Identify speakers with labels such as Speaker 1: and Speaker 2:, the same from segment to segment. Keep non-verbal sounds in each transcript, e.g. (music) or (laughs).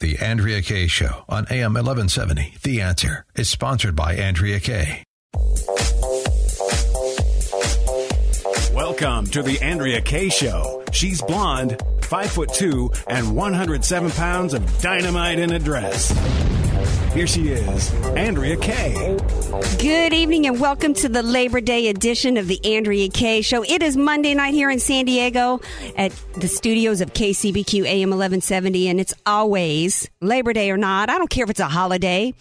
Speaker 1: The Andrea Kay Show on AM 1170. The Answer is sponsored by Andrea Kay.
Speaker 2: Welcome to the Andrea Kay Show. She's blonde, five foot two, and 107 pounds of dynamite in a dress. Here she is, Andrea Kay.
Speaker 3: Good evening and welcome to the Labor Day edition of the Andrea Kay Show. It is Monday night here in San Diego at the studios of KCBQ AM 1170, and it's always Labor Day or not. I don't care if it's a holiday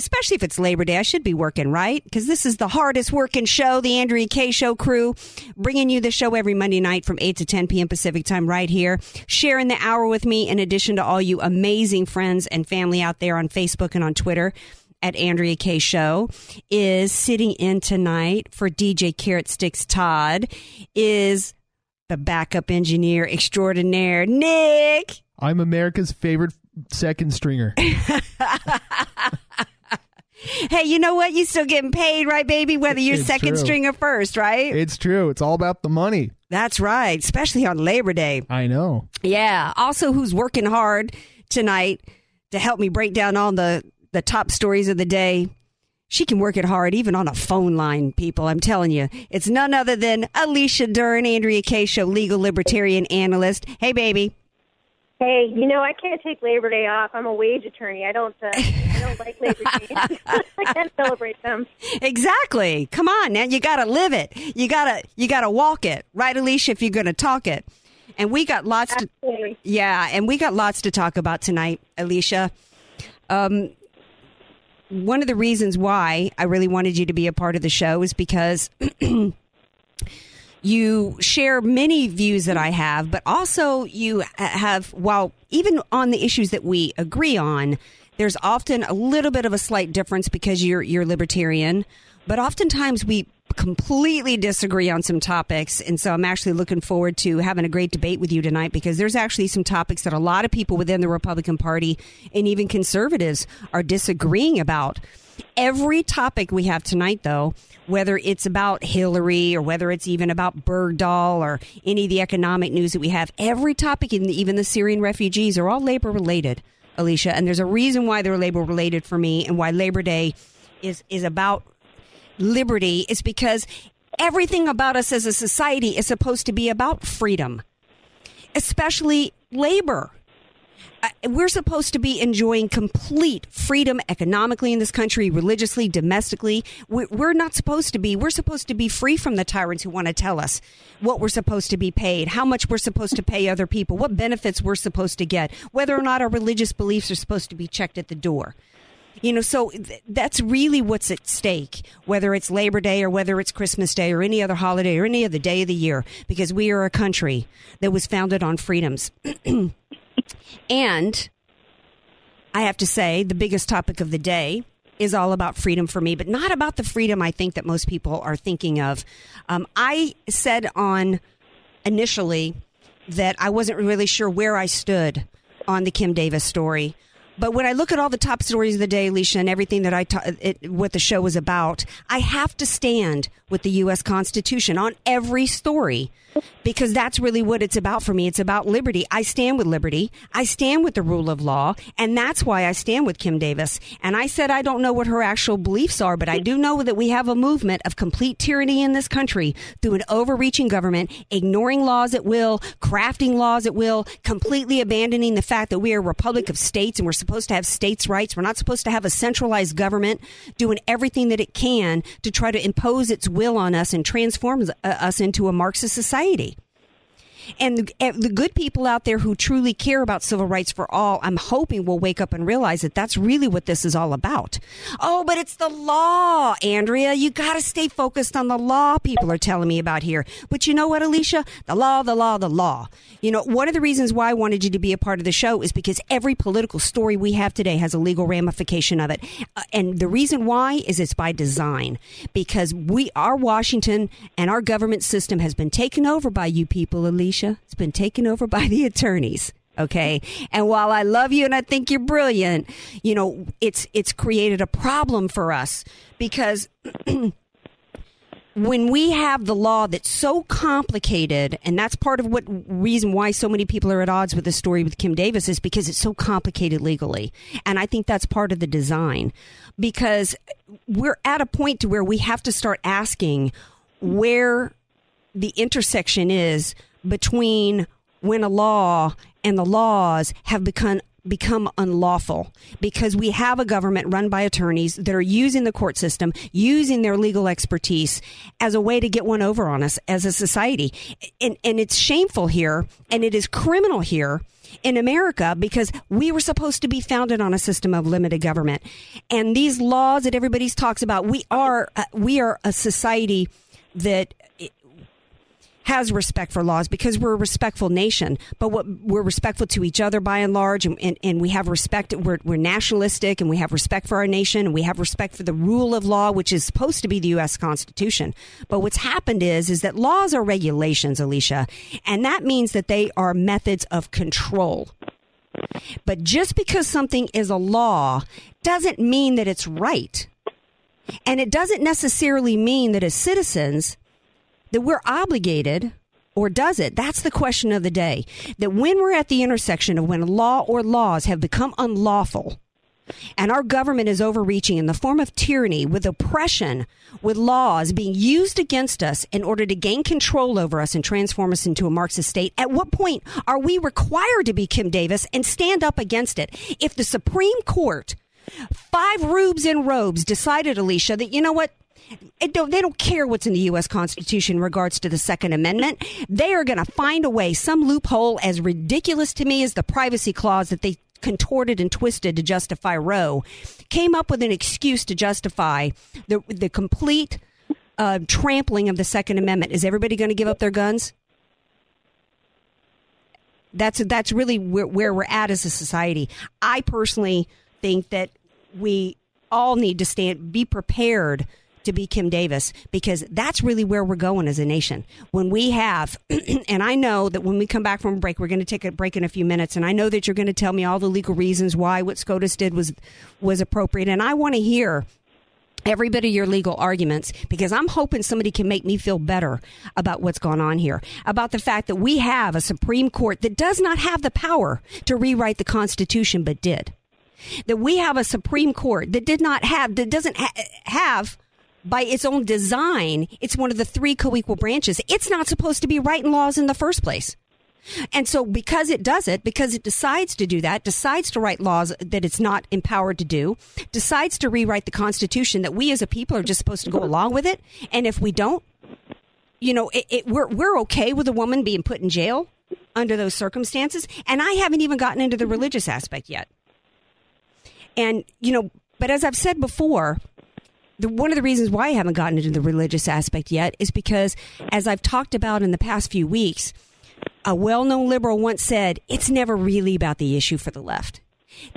Speaker 3: especially if it's Labor Day. I should be working, right? Because this is the hardest working show, the Andrea Kay Show crew, bringing you the show every Monday night from 8 to 10 p.m. Pacific time right here, sharing the hour with me, in addition to all you amazing friends and family out there on Facebook and on Twitter at Andrea Kay Show is sitting in tonight for DJ Carrot Sticks Todd is the backup engineer extraordinaire, Nick.
Speaker 4: I'm America's favorite second stringer. (laughs)
Speaker 3: Hey, you know what? You still getting paid, right, baby? Whether you're
Speaker 4: It's
Speaker 3: second
Speaker 4: true.
Speaker 3: string or first, right?
Speaker 4: It's true. It's all about the money.
Speaker 3: That's right, especially on Labor Day.
Speaker 4: I know.
Speaker 3: Yeah. Also, who's working hard tonight to help me break down all the the top stories of the day? She can work it hard even on a phone line, people. I'm telling you. It's none other than Alicia Dern, Andrea Kay Show legal libertarian analyst. Hey, baby.
Speaker 5: Hey, you know I can't take Labor Day off. I'm a wage attorney. I don't. Uh, I don't like Labor Day. (laughs) I can't celebrate them.
Speaker 3: Exactly. Come on now. You got to live it. You got to you got to walk it. Right, Alicia, if you're going to talk it. And we got lots to Yeah, and we got lots to talk about tonight, Alicia. Um, one of the reasons why I really wanted you to be a part of the show is because (clears throat) you share many views that I have, but also you uh, have, while even on the issues that we agree on, there's often a little bit of a slight difference because you're you're libertarian, but oftentimes we completely disagree on some topics and so I'm actually looking forward to having a great debate with you tonight because there's actually some topics that a lot of people within the Republican Party and even conservatives are disagreeing about. Every topic we have tonight, though, whether it's about Hillary or whether it's even about Bergdahl or any of the economic news that we have, every topic, even the Syrian refugees, are all labor related, Alicia. And there's a reason why they're labor related for me and why Labor Day is, is about liberty is because everything about us as a society is supposed to be about freedom, especially labor. We're supposed to be enjoying complete freedom economically in this country, religiously, domestically. We- We're not supposed to be. We're supposed to be free from the tyrants who want to tell us what we're supposed to be paid, how much we're supposed to pay other people, what benefits we're supposed to get, whether or not our religious beliefs are supposed to be checked at the door. You know, so th- that's really what's at stake, whether it's Labor Day or whether it's Christmas Day or any other holiday or any other day of the year, because we are a country that was founded on freedoms. (clears throat) and I have to say, the biggest topic of the day is all about freedom for me, but not about the freedom I think that most people are thinking of. Um, I said on initially that I wasn't really sure where I stood on the Kim Davis story. But when I look at all the top stories of the day, Alicia, and everything that I ta- it, what the show was about, I have to stand with the U.S. Constitution on every story because that's really what it's about for me. It's about liberty. I stand with liberty. I stand with the rule of law, and that's why I stand with Kim Davis. And I said I don't know what her actual beliefs are, but I do know that we have a movement of complete tyranny in this country through an overreaching government, ignoring laws at will, crafting laws at will, completely abandoning the fact that we are a republic of states and we're supposed to have states' rights. We're not supposed to have a centralized government doing everything that it can to try to impose its will on us and transform uh, us into a Marxist society society. And the, the good people out there who truly care about civil rights for all, I'm hoping will wake up and realize that that's really what this is all about. Oh, but it's the law, Andrea. You got to stay focused on the law, people are telling me about here. But you know what, Alicia? The law, the law, the law. You know, one of the reasons why I wanted you to be a part of the show is because every political story we have today has a legal ramification of it. Uh, and the reason why is it's by design. Because we, our Washington and our government system has been taken over by you people, Alicia. It's been taken over by the attorneys. Okay. And while I love you and I think you're brilliant, you know, it's, it's created a problem for us because (clears throat) when we have the law that's so complicated, and that's part of what reason why so many people are at odds with the story with Kim Davis is because it's so complicated legally. And I think that's part of the design because we're at a point to where we have to start asking where the intersection is between when a law and the laws have become become unlawful because we have a government run by attorneys that are using the court system, using their legal expertise as a way to get one over on us as a society. And, and it's shameful here and it is criminal here in America because we were supposed to be founded on a system of limited government. And these laws that everybody talks about, we are, uh, we are a society that has respect for laws because we're a respectful nation, but what we're respectful to each other by and large, and, and, and, we have respect. We're, we're nationalistic, and we have respect for our nation, and we have respect for the rule of law, which is supposed to be the U.S. Constitution. But what's happened is, is that laws are regulations, Alicia, and that means that they are methods of control. But just because something is a law doesn't mean that it's right. And it doesn't necessarily mean that as citizens that we're obligated or does it? That's the question of the day. That when we're at the intersection of when law or laws have become unlawful and our government is overreaching in the form of tyranny with oppression, with laws being used against us in order to gain control over us and transform us into a Marxist state, at what point are we required to be Kim Davis and stand up against it? If the Supreme Court, five rubes in robes, decided, Alicia, that, you know what, don't, they don't care what's in the U.S. Constitution in regards to the Second Amendment. They are going to find a way, some loophole as ridiculous to me as the privacy clause that they contorted and twisted to justify Roe, came up with an excuse to justify the the complete uh, trampling of the Second Amendment. Is everybody going to give up their guns? That's that's really where, where we're at as a society. I personally think that we all need to stand, be prepared to be Kim Davis because that's really where we're going as a nation. When we have, (clears throat) and I know that when we come back from a break, we're going to take a break in a few minutes, and I know that you're going to tell me all the legal reasons why what SCOTUS did was was appropriate, and I want to hear every bit of your legal arguments because I'm hoping somebody can make me feel better about what's going on here. About the fact that we have a Supreme Court that does not have the power to rewrite the Constitution, but did. That we have a Supreme Court that did not have, that doesn't ha- have by its own design, it's one of the three co-equal branches. It's not supposed to be writing laws in the first place. And so because it does it, because it decides to do that, decides to write laws that it's not empowered to do, decides to rewrite the Constitution that we as a people are just supposed to go along with it. And if we don't, you know, it, it, we're, we're okay with a woman being put in jail under those circumstances. And I haven't even gotten into the religious aspect yet. And, you know, but as I've said before, the, one of the reasons why I haven't gotten into the religious aspect yet is because, as I've talked about in the past few weeks, a well known liberal once said, it's never really about the issue for the left.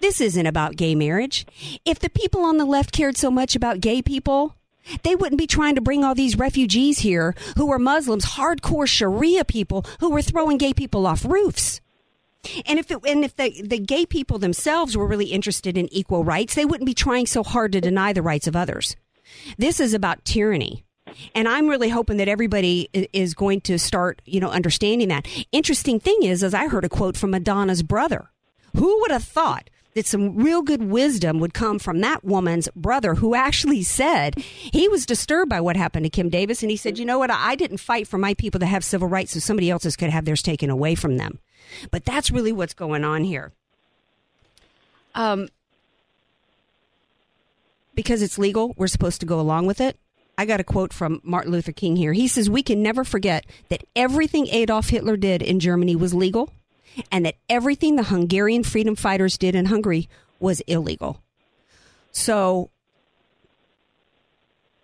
Speaker 3: This isn't about gay marriage. If the people on the left cared so much about gay people, they wouldn't be trying to bring all these refugees here who are Muslims, hardcore Sharia people who were throwing gay people off roofs. And if it, and if the, the gay people themselves were really interested in equal rights, they wouldn't be trying so hard to deny the rights of others. This is about tyranny. And I'm really hoping that everybody is going to start, you know, understanding that. Interesting thing is, as I heard a quote from Madonna's brother. Who would have thought that some real good wisdom would come from that woman's brother who actually said he was disturbed by what happened to Kim Davis. And he said, you know what? I didn't fight for my people to have civil rights so somebody else's could have theirs taken away from them. But that's really what's going on here. Um, because it's legal, we're supposed to go along with it. I got a quote from Martin Luther King here. He says, We can never forget that everything Adolf Hitler did in Germany was legal and that everything the Hungarian freedom fighters did in Hungary was illegal. So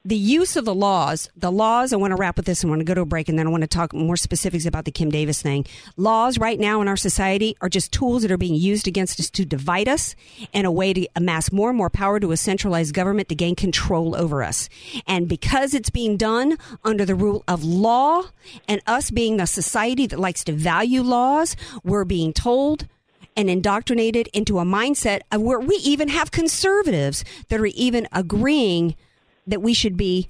Speaker 3: the use of the laws, the laws, I want to wrap with this. I want to go to a break and then I want to talk more specifics about the Kim Davis thing. Laws right now in our society are just tools that are being used against us to divide us and a way to amass more and more power to a centralized government to gain control over us. And because it's being done under the rule of law and us being a society that likes to value laws, we're being told and indoctrinated into a mindset of where we even have conservatives that are even agreeing that we should be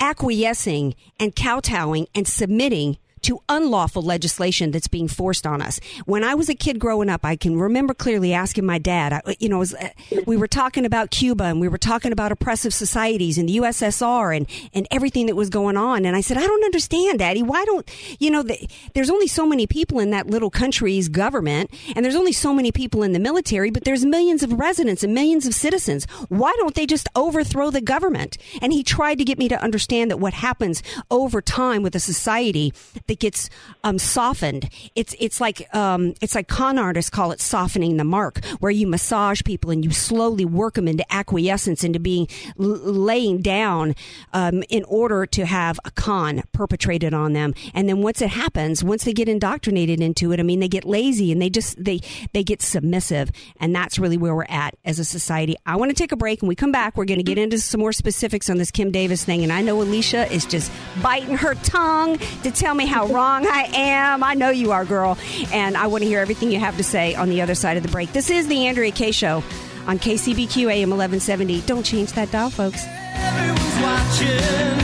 Speaker 3: acquiescing and kowtowing and submitting to unlawful legislation that's being forced on us. When I was a kid growing up, I can remember clearly asking my dad, you know, was, uh, we were talking about Cuba and we were talking about oppressive societies and the USSR and, and everything that was going on. And I said, I don't understand, Daddy. Why don't, you know, the, there's only so many people in that little country's government and there's only so many people in the military, but there's millions of residents and millions of citizens. Why don't they just overthrow the government? And he tried to get me to understand that what happens over time with a society, that gets um, softened. It's it's like um, it's like con artists call it softening the mark, where you massage people and you slowly work them into acquiescence, into being laying down um, in order to have a con perpetrated on them. And then once it happens, once they get indoctrinated into it, I mean, they get lazy and they just they they get submissive, and that's really where we're at as a society. I want to take a break, and we come back. We're going to get into some more specifics on this Kim Davis thing, and I know Alicia is just biting her tongue to tell me how wrong I am. I know you are, girl. And I want to hear everything you have to say on the other side of the break. This is the Andrea Kay Show on KCBQ AM 1170. Don't change that dial, folks.
Speaker 6: Everyone's watching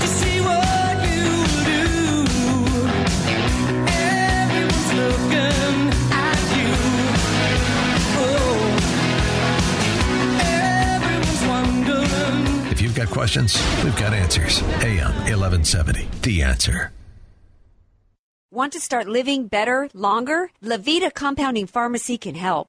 Speaker 6: to see what you do. Everyone's looking at you. Oh, everyone's wondering.
Speaker 1: If you've got questions, we've got answers. AM 1170, The Answer.
Speaker 7: Want to start living better, longer? Levita Compounding Pharmacy can help.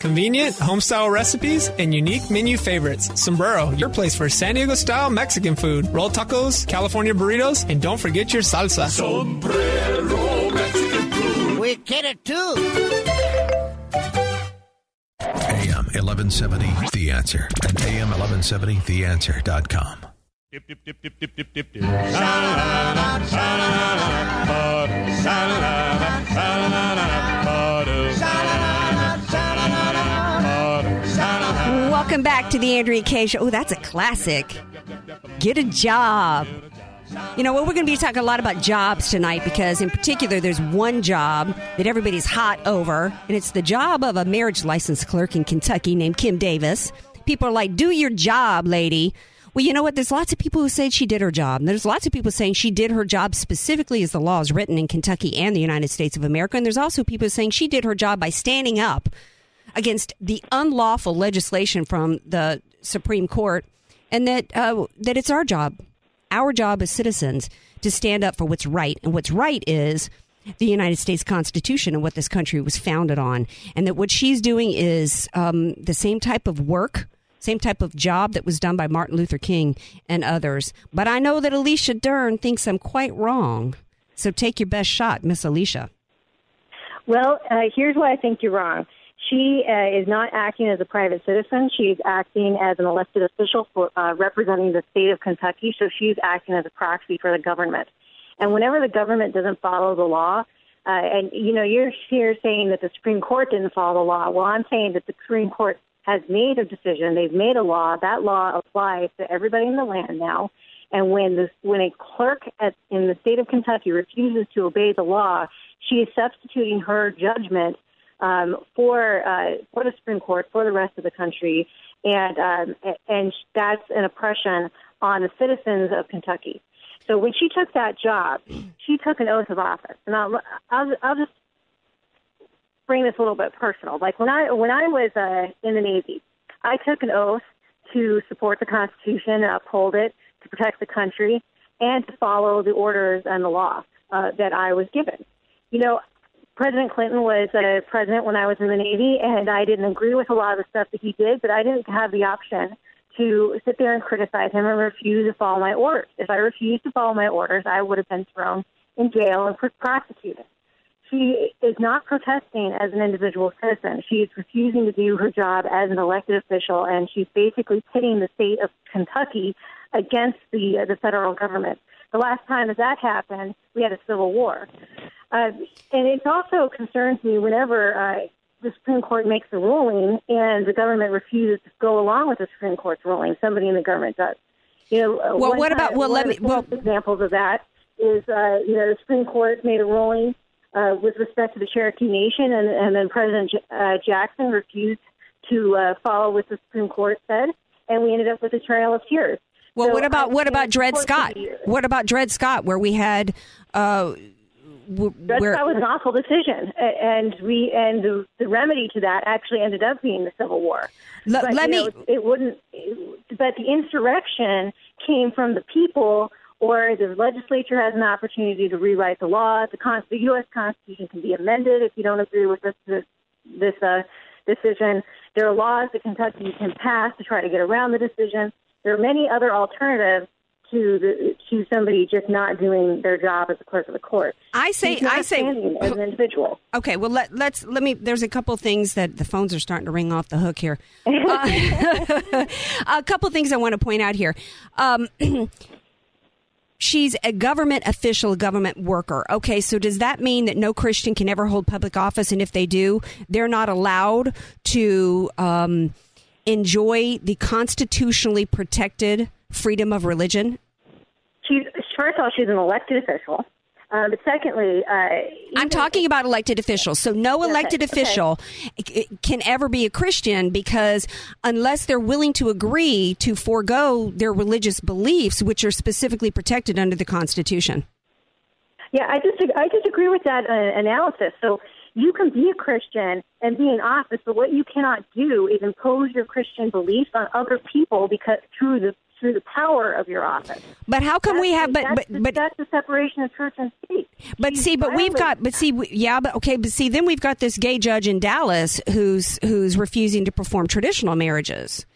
Speaker 8: Convenient, home-style recipes, and unique menu favorites. Sombrero, your place for San Diego-style Mexican food. Roll tacos, California burritos, and don't forget your salsa.
Speaker 6: Sombrero Mexican food.
Speaker 9: We get it too.
Speaker 1: AM 1170, The Answer, and AM1170TheAnswer.com.
Speaker 10: Dip, dip, dip, dip, dip, dip, dip, dip. Oh,
Speaker 3: Welcome back to the Andrea Kay Show. Oh, that's a classic. Get a job. You know, well, we're going to be talking a lot about jobs tonight because, in particular, there's one job that everybody's hot over, and it's the job of a marriage license clerk in Kentucky named Kim Davis. People are like, do your job, lady. Well, you know what? There's lots of people who say she did her job. And there's lots of people saying she did her job specifically as the law is written in Kentucky and the United States of America. And there's also people saying she did her job by standing up against the unlawful legislation from the Supreme Court, and that uh, that it's our job, our job as citizens, to stand up for what's right. And what's right is the United States Constitution and what this country was founded on, and that what she's doing is um, the same type of work. Same type of job that was done by Martin Luther King and others. But I know that Alicia Dern thinks I'm quite wrong. So take your best shot, Miss Alicia.
Speaker 5: Well, uh, here's why I think you're wrong. She uh, is not acting as a private citizen. She's acting as an elected official for uh, representing the state of Kentucky. So she's acting as a proxy for the government. And whenever the government doesn't follow the law, uh, and you know, you're here saying that the Supreme Court didn't follow the law. Well, I'm saying that the Supreme Court has made a decision. They've made a law. That law applies to everybody in the land now. And when this, when a clerk at, in the state of Kentucky refuses to obey the law, she is substituting her judgment um, for uh, for the Supreme Court for the rest of the country, and um, and that's an oppression on the citizens of Kentucky. So when she took that job, she took an oath of office, and I'll I'll, I'll just bring this a little bit personal. Like when I when I was uh, in the Navy, I took an oath to support the Constitution and uphold it, to protect the country, and to follow the orders and the law uh, that I was given. You know, President Clinton was uh, president when I was in the Navy, and I didn't agree with a lot of the stuff that he did, but I didn't have the option to sit there and criticize him and refuse to follow my orders. If I refused to follow my orders, I would have been thrown in jail and prosecuted. She is not protesting as an individual citizen. She is refusing to do her job as an elected official, and she's basically pitting the state of Kentucky against the uh, the federal government. The last time that that happened, we had a civil war, uh, and it also concerns me whenever uh, the Supreme Court makes a ruling and the government refuses to go along with the Supreme Court's ruling. Somebody in the government does. You know, uh,
Speaker 3: Well, what about-
Speaker 5: time-
Speaker 3: well, let me-
Speaker 5: Well, examples of that is uh, you know the Supreme Court made a ruling uh, with respect to the Cherokee Nation, and, and then President J- uh, Jackson refused to uh, follow what the Supreme Court said, and we ended up with a trail of tears.
Speaker 3: Well,
Speaker 5: So
Speaker 3: what about what about Dred Scott? What about Dred Scott, where we had uh, w-
Speaker 5: That,
Speaker 3: where
Speaker 5: that was an awful decision, and we and the, the remedy to that actually ended up being the Civil War.
Speaker 3: Let-
Speaker 5: but,
Speaker 3: let me-
Speaker 5: know, it wouldn't. But the insurrection came from the people, or the legislature has an opportunity to rewrite the law. The, con- the U.S. Constitution can be amended if you don't agree with this this, this uh, decision. There are laws that Kentucky can pass to try to get around the decision. There are many other alternatives to the, to somebody just not doing their job as a clerk of the court.
Speaker 3: I say- I say-
Speaker 5: as an individual.
Speaker 3: Okay, well let, let's let me. There's a couple things that the phones are starting to ring off the hook here. (laughs) Uh, (laughs) a couple things I want to point out here. Um, (clears throat) she's a government official, a government worker. Okay, so does that mean that no Christian can ever hold public office, and if they do, they're not allowed to um, enjoy the constitutionally protected freedom of religion?
Speaker 5: She's first of all, she's an elected official. Uh, but secondly, uh,
Speaker 3: I'm talking about elected officials. So no elected
Speaker 5: okay.
Speaker 3: official c- can ever be a Christian because unless they're willing to agree to forego their religious beliefs, which are specifically protected under the Constitution.
Speaker 5: Yeah, I just I disagree with that uh, analysis. So you can be a Christian and be in office, but what you cannot do is impose your Christian beliefs on other people because through the through the power of your office.
Speaker 3: But how come we have? But
Speaker 5: that's
Speaker 3: but
Speaker 5: the,
Speaker 3: but
Speaker 5: that's the separation of church and state.
Speaker 3: But see, but we've got, but see, we- yeah, but okay, but see, then we've got this gay judge in Dallas who's who's refusing to perform traditional marriages,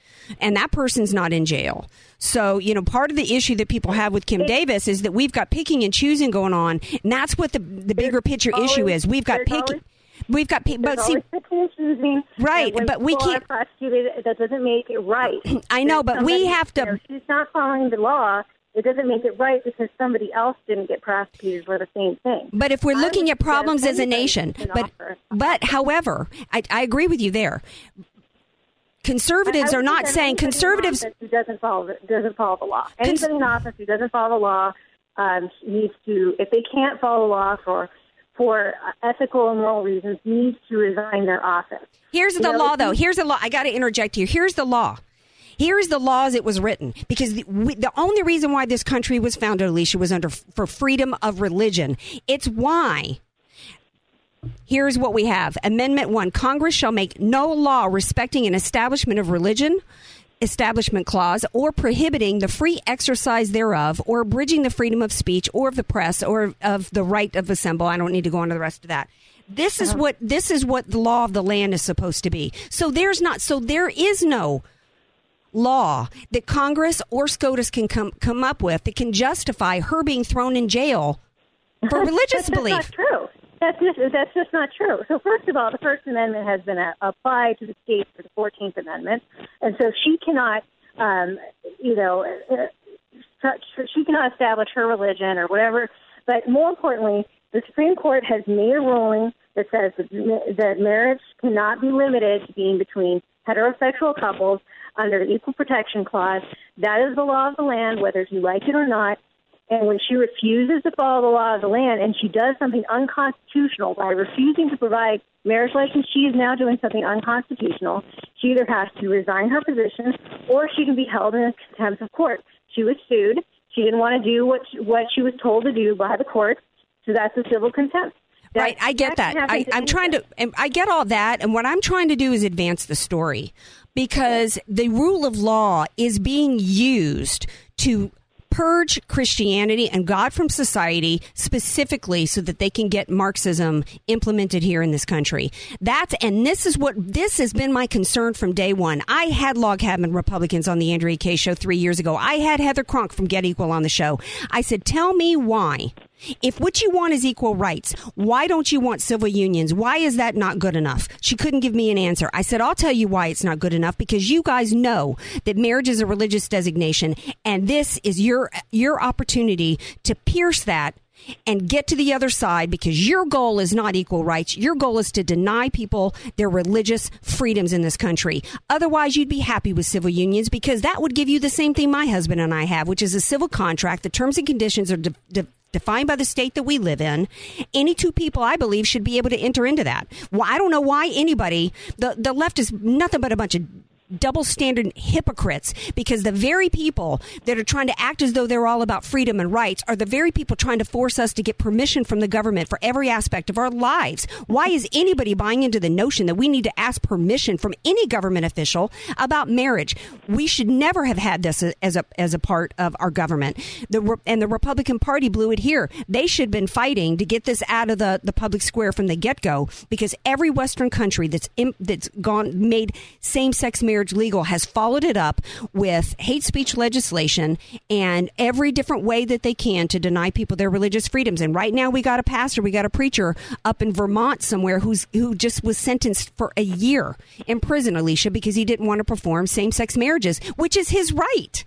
Speaker 3: and that person's not in jail. So you know, part of the issue that people have with Kim Davis is that we've got picking and choosing going on, and that's what the the bigger picture issue is. We've got picking. We've got, people, but see,
Speaker 5: always picking and choosing,
Speaker 3: Right, but we can't-
Speaker 5: prosecuted. That doesn't make it right. (clears throat)
Speaker 3: I know,
Speaker 5: There's
Speaker 3: but we have to-
Speaker 5: she's not following the law. It doesn't make it right because somebody else didn't get prosecuted for the same thing.
Speaker 3: But if we're looking at problems as a nation, but
Speaker 5: offer.
Speaker 3: but however, I, I agree with you there. Conservatives are not saying conservatives.
Speaker 5: Who doesn't follow the, doesn't follow the law?
Speaker 3: Cons-
Speaker 5: Anybody in office who doesn't follow the law um, needs to, if they can't follow the law for for ethical and moral reasons, needs to resign their office.
Speaker 3: Here's
Speaker 5: You
Speaker 3: the
Speaker 5: know,
Speaker 3: law, though. Here's the law. I got to interject here. Here's the law. Here's the law as it was written. Because the, we, the only reason why this country was founded, Alicia, was under for freedom of religion. It's why. Here's what we have. Amendment 1. Congress shall make no law respecting an establishment of religion, establishment clause, or prohibiting the free exercise thereof, or abridging the freedom of speech, or of the press, or of the right of assemble. I don't need to go into the rest of that. This is what this is what the law of the land is supposed to be. So there's not so there is no law that Congress or SCOTUS can come come up with that can justify her being thrown in jail for (laughs) religious belief.
Speaker 5: That's not true. That's that's just not true. So first of all, the First Amendment has been uh, applied to the states for the Fourteenth Amendment, and so she cannot, um, you know, uh, such, she cannot establish her religion or whatever But more importantly, the Supreme Court has made a ruling that says that marriage cannot be limited to being between heterosexual couples under the Equal Protection Clause. That is the law of the land, whether you like it or not. And when she refuses to follow the law of the land and she does something unconstitutional by refusing to provide marriage license, she is now doing something unconstitutional. She either has to resign her position or she can be held in contempt of court. She was sued. She didn't want to do what she, what she was told to do by the court, so that's a civil contempt.
Speaker 3: Right, I get that. I, I'm trying to, and I get all that, and what I'm trying to do is advance the story because the rule of law is being used to purge Christianity and God from society specifically so that they can get Marxism implemented here in this country. That's and this is what this has been my concern from day one. I had log cabin Republicans on the Andrea Kay show three years ago. I had Heather Cronk from Get Equal on the show. I said, "Tell me why." If what you want is equal rights, why don't you want civil unions? Why is that not good enough? She couldn't give me an answer. I said, I'll tell you why it's not good enough because you guys know that marriage is a religious designation and this is your your opportunity to pierce that and get to the other side because your goal is not equal rights. Your goal is to deny people their religious freedoms in this country. Otherwise, you'd be happy with civil unions because that would give you the same thing my husband and I have, which is a civil contract. The terms and conditions are de- de- defined by the state that we live in. Any two people, I believe, should be able to enter into that. Well, I don't know why anybody, the, the left is nothing but a bunch of double standard hypocrites because the very people that are trying to act as though they're all about freedom and rights are the very people trying to force us to get permission from the government for every aspect of our lives. Why is anybody buying into the notion that we need to ask permission from any government official about marriage? We should never have had this as a as a part of our government. The and the Republican Party blew it here. They should have been fighting to get this out of the, the public square from the get go because every Western country that's in, that's gone made same sex marriage legal has followed it up with hate speech legislation and every different way that they can to deny people their religious freedoms. And right now, we got a pastor, we got a preacher up in Vermont somewhere who's who just was sentenced for a year in prison, Alicia, because he didn't want to perform same sex marriages, which is his right.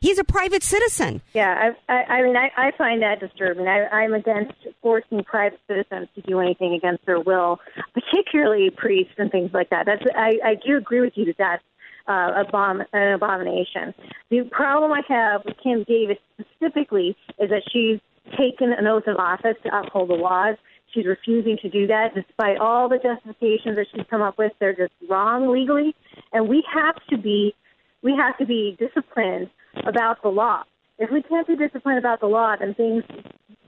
Speaker 3: He's a private citizen.
Speaker 5: Yeah, I, I, I mean, I, I find that disturbing. I, I'm against forcing private citizens to do anything against their will, particularly priests and things like that. That's I, I do agree with you that that's uh, abom- an abomination. The problem I have with Kim Davis specifically is that she's taken an oath of office to uphold the laws. She's refusing to do that despite all the justifications that she's come up with. They're just wrong legally, and we have to be we have to be disciplined about the law. If we can't be disciplined about the law, then things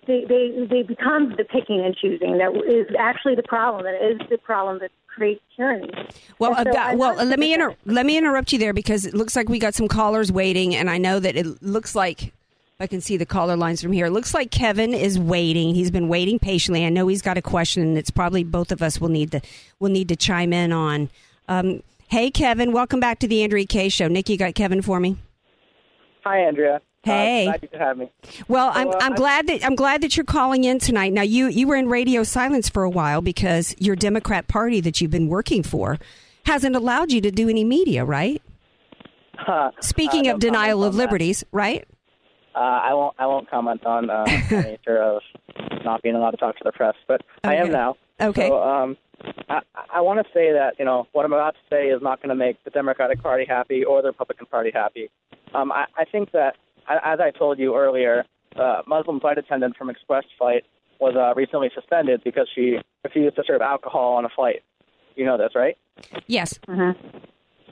Speaker 5: they they, they become the picking and choosing. That is actually the problem. That is the problem that creates tyranny.
Speaker 3: Well, uh,
Speaker 5: so
Speaker 3: well, let me inter- let me interrupt you there because it looks like we got some callers waiting, and I know that it looks like I can see the caller lines from here. It looks like Kevin is waiting. He's been waiting patiently. I know he's got a question, and it's probably both of us will need to will need to chime in on. Um, hey, Kevin, welcome back to the Andrea Kay Show. Nick, you got Kevin for me.
Speaker 9: Hi, Andrea.
Speaker 3: Hey.
Speaker 9: Uh, glad you have me.
Speaker 3: Well,
Speaker 9: So,
Speaker 3: I'm,
Speaker 9: uh,
Speaker 3: I'm glad that I'm glad that you're calling in tonight. Now, you you were in radio silence for a while because your Democrat Party that you've been working for hasn't allowed you to do any media, right? (laughs)
Speaker 9: Uh,
Speaker 3: Speaking
Speaker 9: uh,
Speaker 3: of denial of
Speaker 9: on that.
Speaker 3: liberties, right?
Speaker 9: Uh, I won't. I won't comment on uh, (laughs) the nature of not being allowed to talk to the press, but I am now.
Speaker 3: Okay.
Speaker 9: So, um, I, I want to say that you know what I'm about to say is not going to make the Democratic Party happy or the Republican Party happy. Um, I, I think that, as I told you earlier, uh, Muslim flight attendant from Express Flight was uh, recently suspended because she refused to serve alcohol on a flight. You know this, right?
Speaker 3: Yes.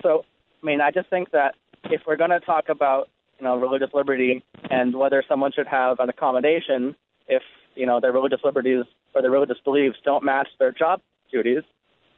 Speaker 9: So, I mean, I just think that if we're going to talk about, you know, religious liberty and whether someone should have an accommodation if, you know, their religious liberties or their religious beliefs don't match their job duties,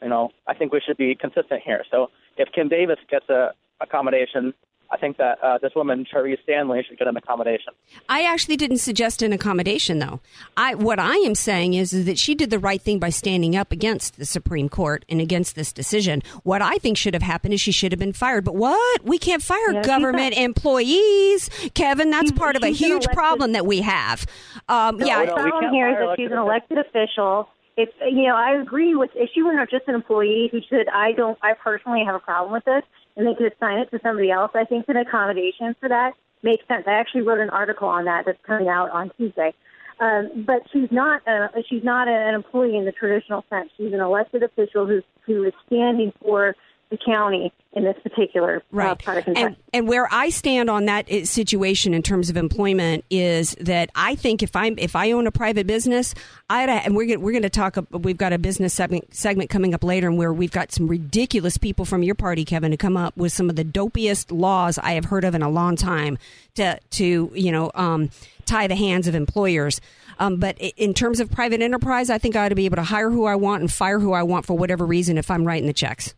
Speaker 9: you know, I think we should be consistent here. So if Kim Davis gets a accommodation, I think that uh, this woman, Charee Stanley, should get an accommodation.
Speaker 3: I actually didn't suggest an accommodation, though. I what I am saying is, is that she did the right thing by standing up against the Supreme Court and against this decision. What I think should have happened is she should have been fired. But what? We can't fire
Speaker 5: Yeah, she's
Speaker 3: government employees, Kevin. That's part of a huge
Speaker 5: elected-
Speaker 3: problem that we have. Um, yeah,
Speaker 5: the problem here is that she's an elected official. If you know, I agree with if she were not just an employee who said, "I don't, I personally have a problem with this," and they could assign it to somebody else. I think an accommodation for that makes sense. I actually wrote an article on that that's coming out on Tuesday. Um, but she's not a, she's not an employee in the traditional sense. She's an elected official who's who is standing for the county in this particular uh, part of Kentucky.
Speaker 3: And, and where I stand on that situation in terms of employment is that I think if I'm if I own a private business, I and we're gonna, we're going to talk. We've got a business segment, segment coming up later, and where we've got some ridiculous people from your party, Kevin, to come up with some of the dopiest laws I have heard of in a long time to to you know um, tie the hands of employers. Um, but in terms of private enterprise, I think I ought to be able to hire who I want and fire who I want for whatever reason if I'm writing the checks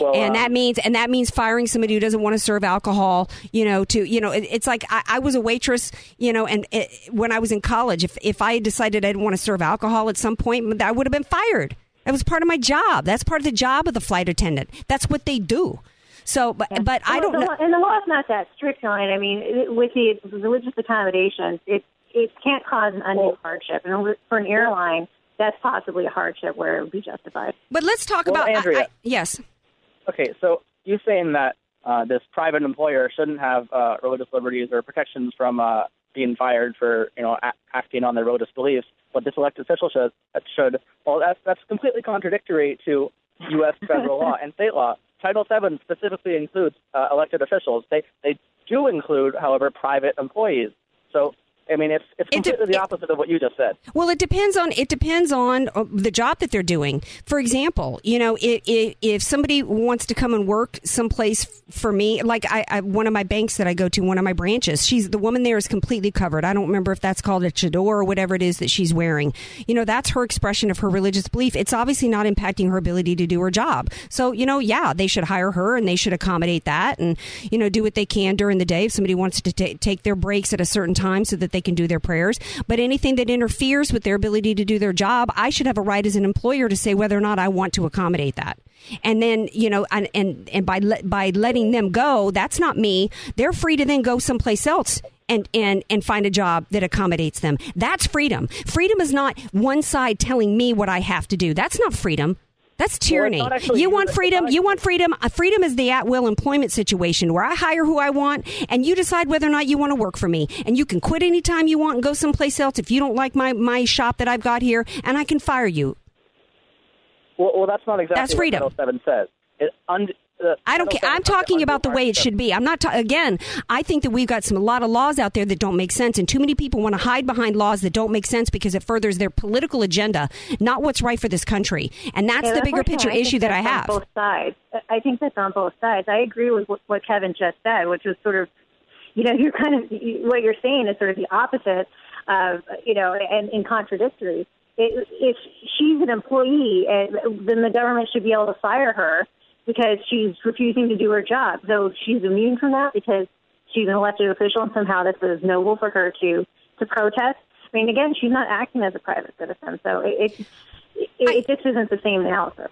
Speaker 9: Well,
Speaker 3: and
Speaker 9: uh,
Speaker 3: that means and that means firing somebody who doesn't want to serve alcohol you know to you know it, it's like I, I was a waitress you know and it, when i was in college if if i had decided i didn't want to serve alcohol at some point i would have been fired that was part of my job that's part of the job of the flight attendant that's what they do so but but i don't
Speaker 5: the
Speaker 3: know
Speaker 5: law- And the law's not that strict on it. I mean, it- with the religious accommodations, it it can't cause an undue hardship. And for an airline, that's possibly a hardship where it would be justified.
Speaker 3: but let's talk
Speaker 9: Well,
Speaker 3: about I-
Speaker 9: Andrea.
Speaker 3: I- yes
Speaker 9: Okay, so you're saying that uh, this private employer shouldn't have uh, religious liberties or protections from uh, being fired for you know a- acting on their religious beliefs, but this elected official should should. Well, that's that's completely contradictory to U.S. federal law and state law. Title VII specifically includes uh, elected officials. They they do include, however, private employees. So I mean, it's it's completely the opposite of what you just said.
Speaker 3: Well, it depends on it depends on uh, the job that they're doing. For example, you know, if, if, if somebody wants to come and work someplace for me, like I, I one of my banks that I go to, one of my branches, she's the woman there is completely covered. I don't remember if that's called a chador or whatever it is that she's wearing. You know, that's her expression of her religious belief. It's obviously not impacting her ability to do her job. So, you know, yeah, they should hire her and they should accommodate that and you know do what they can during the day. If somebody wants to ta take their breaks at a certain time so that they can do their prayers, but anything that interferes with their ability to do their job, I should have a right as an employer to say whether or not I want to accommodate that. And then, you know, and and, and by le- by letting them go, that's not me. They're free to then go someplace else and, and, and find a job that accommodates them. That's freedom. Freedom is not one side telling me what I have to do. That's not freedom. That's tyranny.
Speaker 9: actually
Speaker 3: you want freedom. You want freedom. Uh, freedom is the at will employment situation where I hire who I want and you decide whether or not you want to work for me. And you can quit anytime you want and go someplace else if you don't like my, my shop that I've got here and I can fire you.
Speaker 9: Well, well that's not exactly
Speaker 3: That's freedom.
Speaker 9: what Title VII says. It, und, uh,
Speaker 3: I don't care. I'm talking about the way it should be. I'm not. Ta- again, I think that we've got some a lot of laws out there that don't make sense, and too many people want to hide behind laws that don't make sense because it furthers their political agenda, not what's right for this country. And that's
Speaker 5: Yeah,
Speaker 3: the bigger picture issue that I have.
Speaker 5: both sides. I think that's on both sides. I agree with what, what Kevin just said, which was sort of, you know, (laughs) you're kind of what you're saying is sort of the opposite of, you know, and, and contradictory. It, if she's an employee, and then the government should be able to fire her because she's refusing to do her job. So she's immune from that because she's an elected official, and somehow this is noble for her to to protest. I mean, again, she's not acting as a private citizen, so it it, it, it just isn't the same analysis.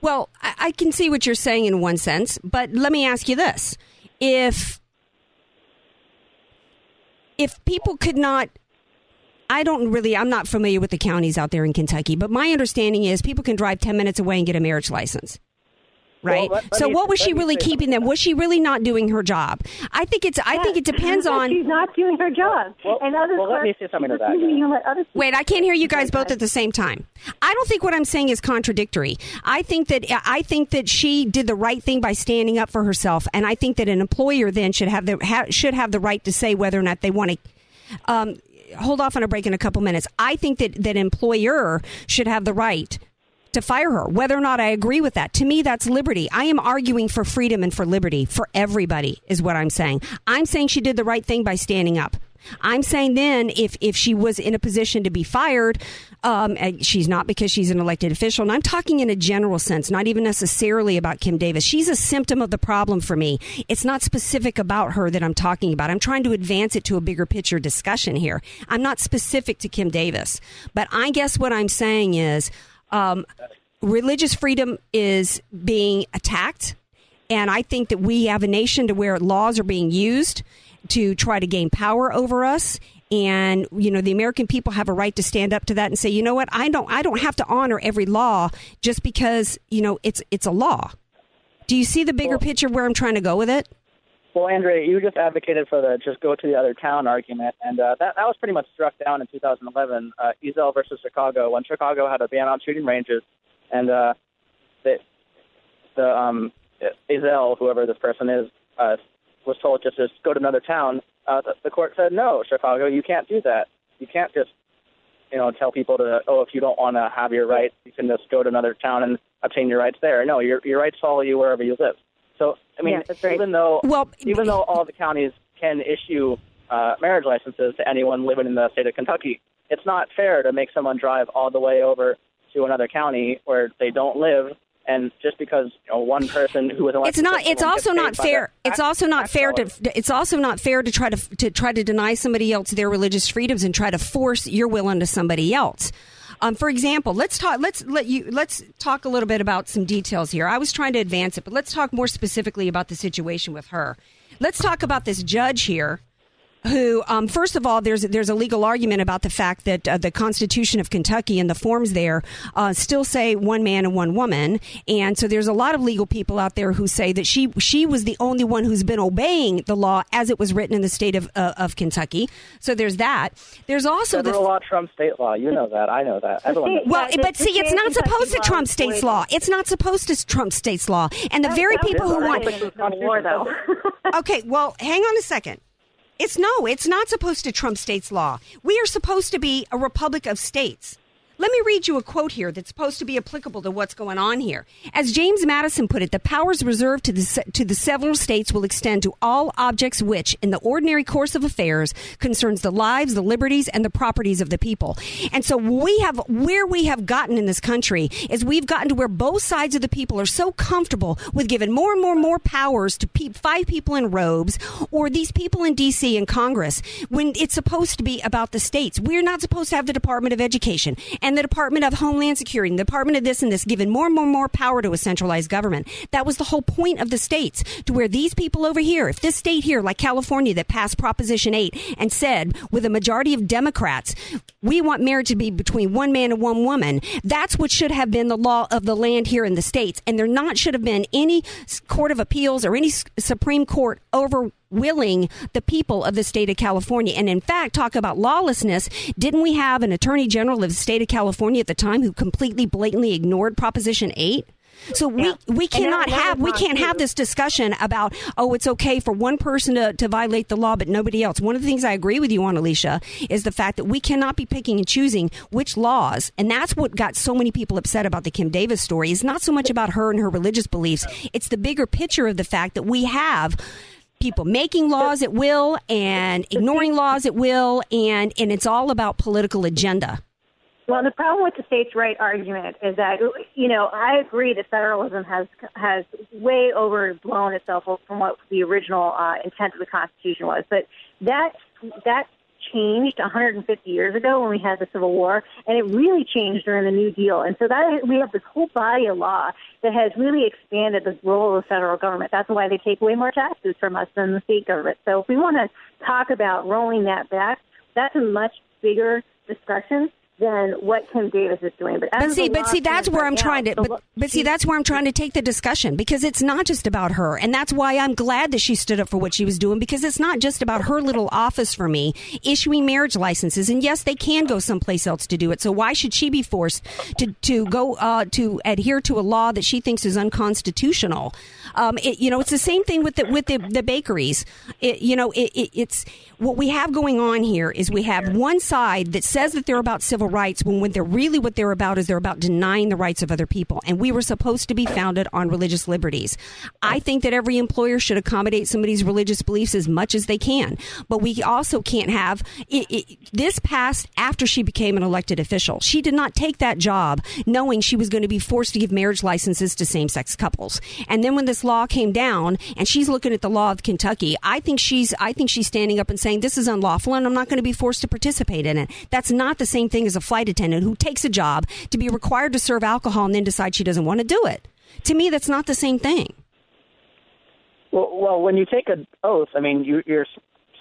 Speaker 3: Well, I, I can see what you're saying in one sense, but let me ask you this: if if people could not I don't really, I'm not familiar with the counties out there in Kentucky, but my understanding is people can drive 10 minutes away and get a marriage license. Right.
Speaker 5: Well, let- let
Speaker 3: so
Speaker 5: me-
Speaker 3: what was she really keeping them? Was she really not doing her job? I think it's. I think it depends (laughs) on.
Speaker 5: She's not doing her job. and other
Speaker 9: well, let me
Speaker 5: clerks-
Speaker 9: say something to
Speaker 5: she's
Speaker 9: that.
Speaker 5: let other
Speaker 3: Wait, I can't hear you guys both at the same time. I don't think what I'm saying is contradictory. I think that I think that she did the right thing by standing up for herself, and I think that an employer then should have the ha, should have the right to say whether or not they want to. Um, hold off on a break in a couple minutes. I think that that employer should have the right to fire her, whether or not I agree with that. To me, that's liberty. I am arguing for freedom and for liberty for everybody, is what I'm saying. I'm saying she did the right thing by standing up. I'm saying then if, if she was in a position to be fired, um, she's not because she's an elected official. And I'm talking in a general sense, not even necessarily about Kim Davis. She's a symptom of the problem for me. It's not specific about her that I'm talking about. I'm trying to advance it to a bigger picture discussion here. I'm not specific to Kim Davis. But I guess what I'm saying is, um, religious freedom is being attacked. And I think that we have a nation to where laws are being used to try to gain power over us. And you know the American people have a right to stand up to that and say, you know what, I don't, I don't have to honor every law just because you know it's it's a law. Do you see the bigger picture where I'm trying to go with it?
Speaker 9: Well, Andrea, you just advocated for the just go to the other town argument, and uh, that that was pretty much struck down in 2011. Uh, Ezell versus Chicago, when Chicago had a ban on shooting ranges, and uh, the the um, Ezell, whoever this person is, uh, was told just just go to another town. Uh, the, the court said no, Chicago, you can't do that. You can't just you know tell people to oh if you don't want to have your rights, you can just go to another town and obtain your rights there. No, your your rights follow you wherever you live. So I mean,
Speaker 3: Yeah, that's right.
Speaker 9: even though
Speaker 3: Well,
Speaker 9: even though all the counties can issue uh, marriage licenses to anyone living in the state of Kentucky, it's not fair to make someone drive all the way over to another county where they don't live, and just because you know, one person who was elected
Speaker 3: it's not it's also not fair
Speaker 9: the
Speaker 3: it's
Speaker 9: tax-
Speaker 3: also not fair
Speaker 9: dollars.
Speaker 3: to it's also not fair to try to to try to deny somebody else their religious freedoms and try to force your will onto somebody else um, for example, let's talk. Let's let you. Let's talk a little bit about some details here. I was trying to advance it, but let's talk more specifically about the situation with her. Let's talk about this judge here who, um, first of all, there's there's a legal argument about the fact that uh, the Constitution of Kentucky and the forms there uh, still say one man and one woman, and so there's a lot of legal people out there who say that she she was the only one who's been obeying the law as it was written in the state of uh, of Kentucky. So there's that. There's also
Speaker 9: Federal
Speaker 3: the
Speaker 9: law trumps state law. You know that. I know that. Everyone knows
Speaker 3: well,
Speaker 9: that.
Speaker 3: but see, it's not supposed to trump state's law. It's not supposed to trump state's law. And the very people who want.
Speaker 5: war, though. (laughs)
Speaker 3: okay, well, hang on a second. It's no, it's not supposed to trump state's law. We are supposed to be a republic of states. Let me read you a quote here that's supposed to be applicable to what's going on here. As James Madison put it, the powers reserved to the to the several states will extend to all objects which, in the ordinary course of affairs, concerns the lives, the liberties, and the properties of the people. And so we have where we have gotten in this country is we've gotten to where both sides of the people are so comfortable with giving more and more and more powers to pe- five people in robes or these people in D.C. and Congress when it's supposed to be about the states. We're not supposed to have the Department of Education and the Department of Homeland Security, and the Department of this and this, giving more and more and more power to a centralized government. That was the whole point of the states, to where these people over here, if this state here, like California, that passed Proposition 8 and said, with a majority of Democrats, we want marriage to be between one man and one woman, that's what should have been the law of the land here in the states. And there not should have been any court of appeals or any Supreme Court over willing the people of the state of California. And in fact, talk about lawlessness. Didn't we have an attorney general of the state of California at the time who completely blatantly ignored Proposition 8? So we, we cannot have we can't
Speaker 5: not
Speaker 3: have this discussion about oh it's okay for one person to, to violate the law but nobody else. One of the things I agree with you on Alicia is the fact that we cannot be picking and choosing which laws and that's what got so many people upset about the Kim Davis story. It's not so much about her and her religious beliefs. It's the bigger picture of the fact that we have people making laws at will and ignoring laws at will and and it's all about political agenda.
Speaker 5: Well, the problem with the states' right argument is that you know I agree that federalism has has way overblown itself from what the original uh, intent of the Constitution was, but that that changed 150 years ago when we had the Civil War, and it really changed during the New Deal. And so that we have this whole body of law that has really expanded the role of the federal government. That's why they take way more taxes from us than the state government. So if we want to talk about rolling that back, that's a much bigger discussion than what Kim Davis is doing. But,
Speaker 3: But see, but see, that's where I'm
Speaker 5: now,
Speaker 3: trying to. But,
Speaker 5: law-
Speaker 3: but see, that's where I'm trying to take the discussion because it's not just about her, and that's why I'm glad that she stood up for what she was doing because it's not just about her little office for me issuing marriage licenses. And yes, they can go someplace else to do it. So why should she be forced to to go uh, to adhere to a law that she thinks is unconstitutional? Um, it, you know, it's the same thing with the with the, the bakeries. It, you know, it, it, it's what we have going on here is we have one side that says that they're about civil rights when when they're really what they're about is they're about denying the rights of other people. And we were supposed to be founded on religious liberties. I think that every employer should accommodate somebody's religious beliefs as much as they can. But we also can't have it, it, this passed after she became an elected official. She did not take that job knowing she was going to be forced to give marriage licenses to same sex couples. And then when this law came down and she's looking at the law of Kentucky, I think she's I think she's standing up and saying this is unlawful and I'm not going to be forced to participate in it. That's not the same thing as a flight attendant who takes a job to be required to serve alcohol and then decides she doesn't want to do it. To me, that's not the same thing.
Speaker 9: Well, well, when you take an oath, I mean, you, you're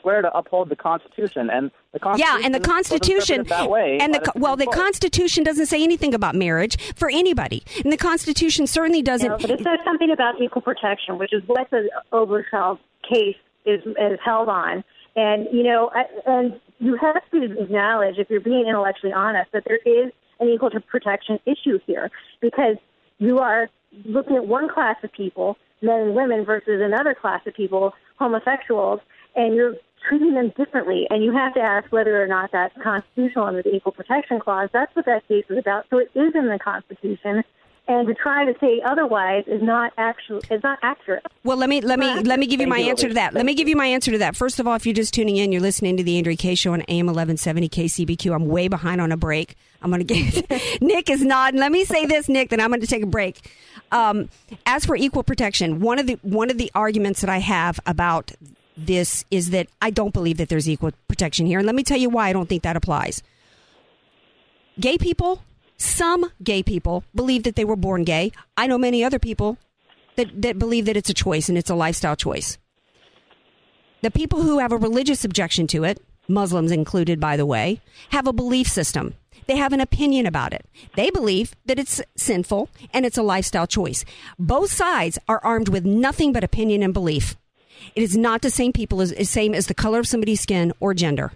Speaker 9: swear to uphold the Constitution, and the Constitution.
Speaker 3: Yeah, and the Constitution
Speaker 9: that way.
Speaker 3: and the
Speaker 9: by
Speaker 3: co- well, the Constitution doesn't say anything about marriage for anybody, and the Constitution certainly doesn't.
Speaker 5: No, but it says something about equal protection, which is what the Obergefell case is is held on. And you know, I, and you have to acknowledge, if you're being intellectually honest, that there is an equal protection issue here because you are looking at one class of people, men and women, versus another class of people, homosexuals, and you're treating them differently. And you have to ask whether or not that's constitutional under the Equal Protection Clause. That's what that case is about. So it is in the Constitution. And to try to say otherwise is not actual is not accurate.
Speaker 3: Well, let me let me let me give you my answer to that. Let me give you my answer to that. First of all, if you're just tuning in, you're listening to the Andrea Kay show on AM 1170 KCBQ. I'm way behind on a break. I'm going to get (laughs) (laughs) Nick is nodding. Let me say this, Nick, then I'm going to take a break. Um, as for equal protection, one of the one of the arguments that I have about this is that I don't believe that there's equal protection here, and let me tell you why I don't think that applies. Gay people, some gay people believe that they were born gay. I know many other people that, that believe that it's a choice and it's a lifestyle choice. The people who have a religious objection to it, Muslims included, by the way, have a belief system. They have an opinion about it. They believe that it's sinful and it's a lifestyle choice. Both sides are armed with nothing but opinion and belief. It is not the same people as, same as the color of somebody's skin or gender.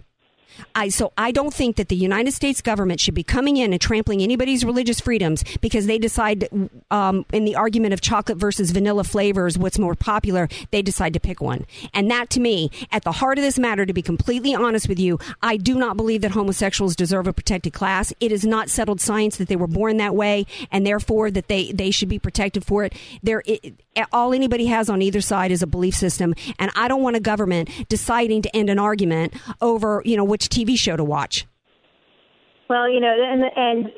Speaker 3: I so I don't think that the United States government should be coming in and trampling anybody's religious freedoms because they decide um, in the argument of chocolate versus vanilla flavors, what's more popular, they decide to pick one. And that to me, at the heart of this matter, to be completely honest with you, I do not believe that homosexuals deserve a protected class. It is not settled science that they were born that way, and therefore that they they should be protected for it. There, it, all anybody has on either side is a belief system, and I don't want a government deciding to end an argument over you know which TV show to watch.
Speaker 5: Well, you know, and and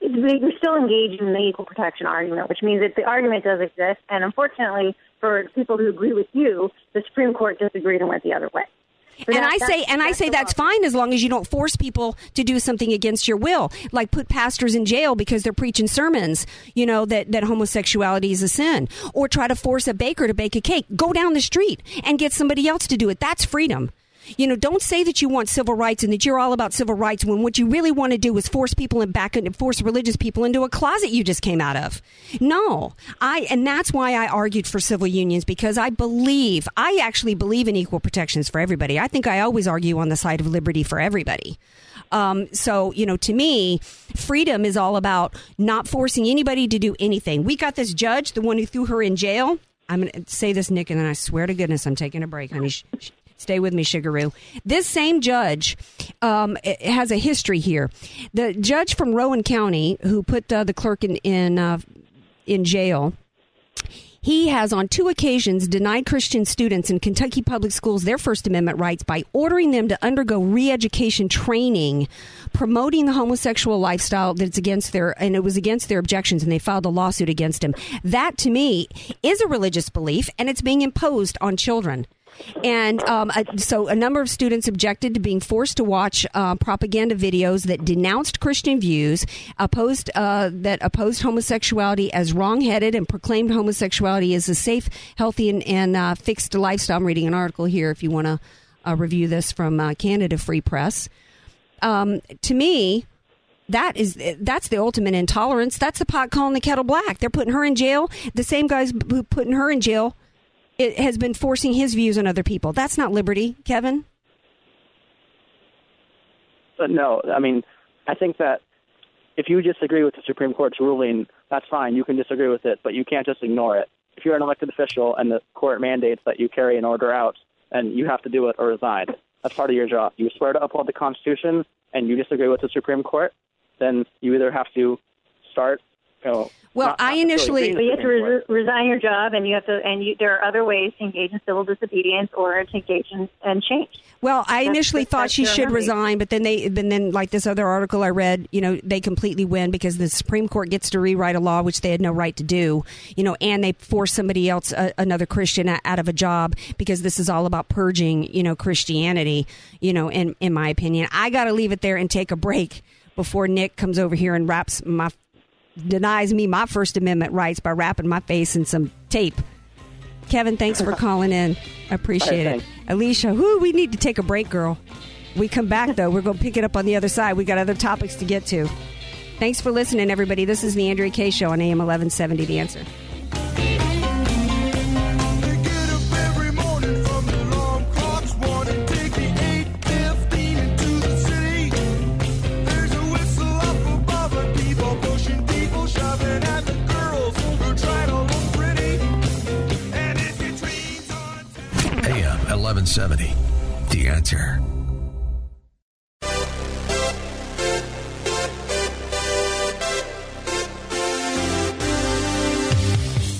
Speaker 5: we're still engaged in the equal protection argument, which means that the argument does exist. And unfortunately, for people who agree with you, the Supreme Court disagreed and went the other way. So
Speaker 3: and
Speaker 5: that-
Speaker 3: I say,
Speaker 5: that's-
Speaker 3: and I say that's fine as long as you don't force people to do something against your will, like put pastors in jail because they're preaching sermons, you know, that, that homosexuality is a sin, or try to force a baker to bake a cake. Go down the street and get somebody else to do it. That's freedom. You know, don't say that you want civil rights and that you're all about civil rights when what you really want to do is force people in back and force religious people into a closet you just came out of. No, I and that's why I argued for civil unions because I believe I actually believe in equal protections for everybody. I think I always argue on the side of liberty for everybody. Um, so, you know, to me, freedom is all about not forcing anybody to do anything. We got this judge, the one who threw her in jail. I'm going to say this, Nick, and then I swear to goodness, I'm taking a break, honey. Stay with me, Sugaroo. This same judge um, has a history here. The judge from Rowan County who put uh, the clerk in in, uh, in jail. He has on two occasions denied Christian students in Kentucky public schools their First Amendment rights by ordering them to undergo re-education training, promoting the homosexual lifestyle that's against their and it was against their objections, and they filed a lawsuit against him. That to me is a religious belief, and it's being imposed on children. And um, so a number of students objected to being forced to watch uh, propaganda videos that denounced Christian views, opposed uh, that opposed homosexuality as wrongheaded, and proclaimed homosexuality as a safe, healthy, and, and uh, fixed lifestyle. I'm reading an article here if you want to uh, review this from uh, Canada Free Press. Um, to me, that is that's the ultimate intolerance. That's the pot calling the kettle black. They're putting her in jail. The same guys who putting her in jail it has been forcing his views on other people. That's not liberty, Kevin.
Speaker 9: But no, I mean, I think that if you disagree with the Supreme Court's ruling, that's fine. You can disagree with it, but you can't just ignore it. If you're an elected official and the court mandates that you carry an order out, and you have to do it or resign. That's part of your job. You swear to uphold the Constitution, and you disagree with the Supreme Court, then you either have to start, you know.
Speaker 3: Well,
Speaker 9: not-
Speaker 3: I
Speaker 9: not
Speaker 3: initially-
Speaker 9: agree
Speaker 5: you have to
Speaker 9: Supreme
Speaker 5: re- resign your job, and you have to, and you, there are other ways to engage in civil disobedience or to engage in and change.
Speaker 3: Well, I
Speaker 5: That's-
Speaker 3: initially thought
Speaker 5: that's
Speaker 3: she should
Speaker 5: remedy.
Speaker 3: resign, but then they, but then like this other article I read, you know, they completely win because the Supreme Court gets to rewrite a law which they had no right to do, you know, and they force somebody else, uh, another Christian, out of a job because this is all about purging, you know, Christianity. You know, in in my opinion, I got to leave it there and take a break before Nick comes over here and wraps my denies me my First Amendment rights by wrapping my face in some tape. Kevin, thanks for (laughs) calling in. I appreciate
Speaker 9: All
Speaker 3: it.
Speaker 9: right,
Speaker 3: Alicia, whoo, we need to take a break, girl. We come back, though. We're going to pick it up on the other side. We got other topics to get to. Thanks for listening, everybody. This is the Andrea Kay Show on AM 1170. The answer.
Speaker 1: 1170. The answer.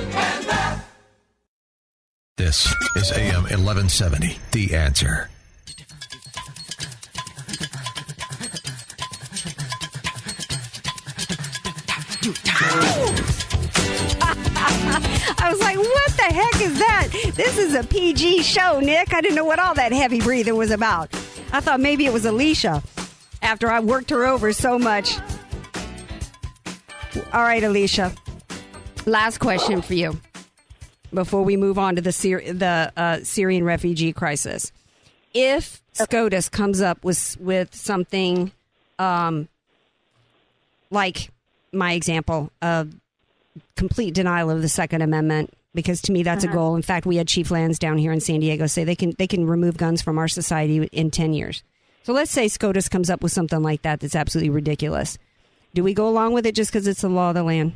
Speaker 6: and.
Speaker 1: This is AM 1170. The answer.
Speaker 3: I was like, what the heck is that? This is a PG show, Nick. I didn't know what all that heavy breathing was about. I thought maybe it was Alicia after I worked her over so much. All right, Alicia. Last question for you before we move on to the Syri- the uh, Syrian refugee crisis. If SCOTUS comes up with with something um, like my example of complete denial of the Second Amendment, because to me that's
Speaker 5: Uh-huh.
Speaker 3: a goal. In fact, we had Chief Lansdowne here in San Diego say they can they can remove guns from our society in ten years. So let's say SCOTUS comes up with something like that that's absolutely ridiculous. Do we go along with it just because it's the law of the land?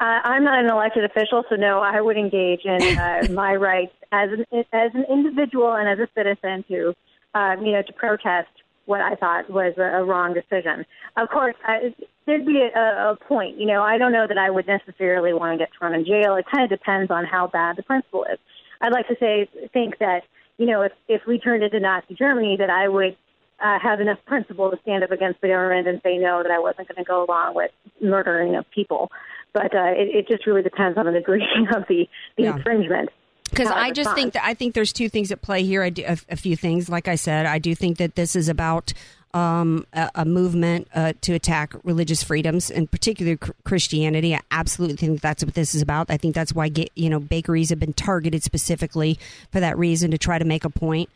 Speaker 5: Uh, I'm not an elected official, so no, I would engage in uh, (laughs) my rights as an as an individual and as a citizen to, um, you know, to protest what I thought was a, a wrong decision. Of course, I, there'd be a, a point. You know, I don't know that I would necessarily want to get thrown in jail. It kind of depends on how bad the principle is. I'd like to say think that you know if if we turned into Nazi Germany, that I would uh, have enough principle to stand up against the government and say no, that I wasn't going to go along with murdering of people. But uh, it, it just really depends on the degree (laughs) of the, the
Speaker 3: Yeah.
Speaker 5: infringement.
Speaker 3: Because I just think that I think there's two things at play here. I do, a, a few things, like I said, I do think that this is about um, a, a movement uh, to attack religious freedoms, in particular Christianity. I absolutely think that's what this is about. I think that's why ga- you know bakeries have been targeted specifically for that reason to try to make a point.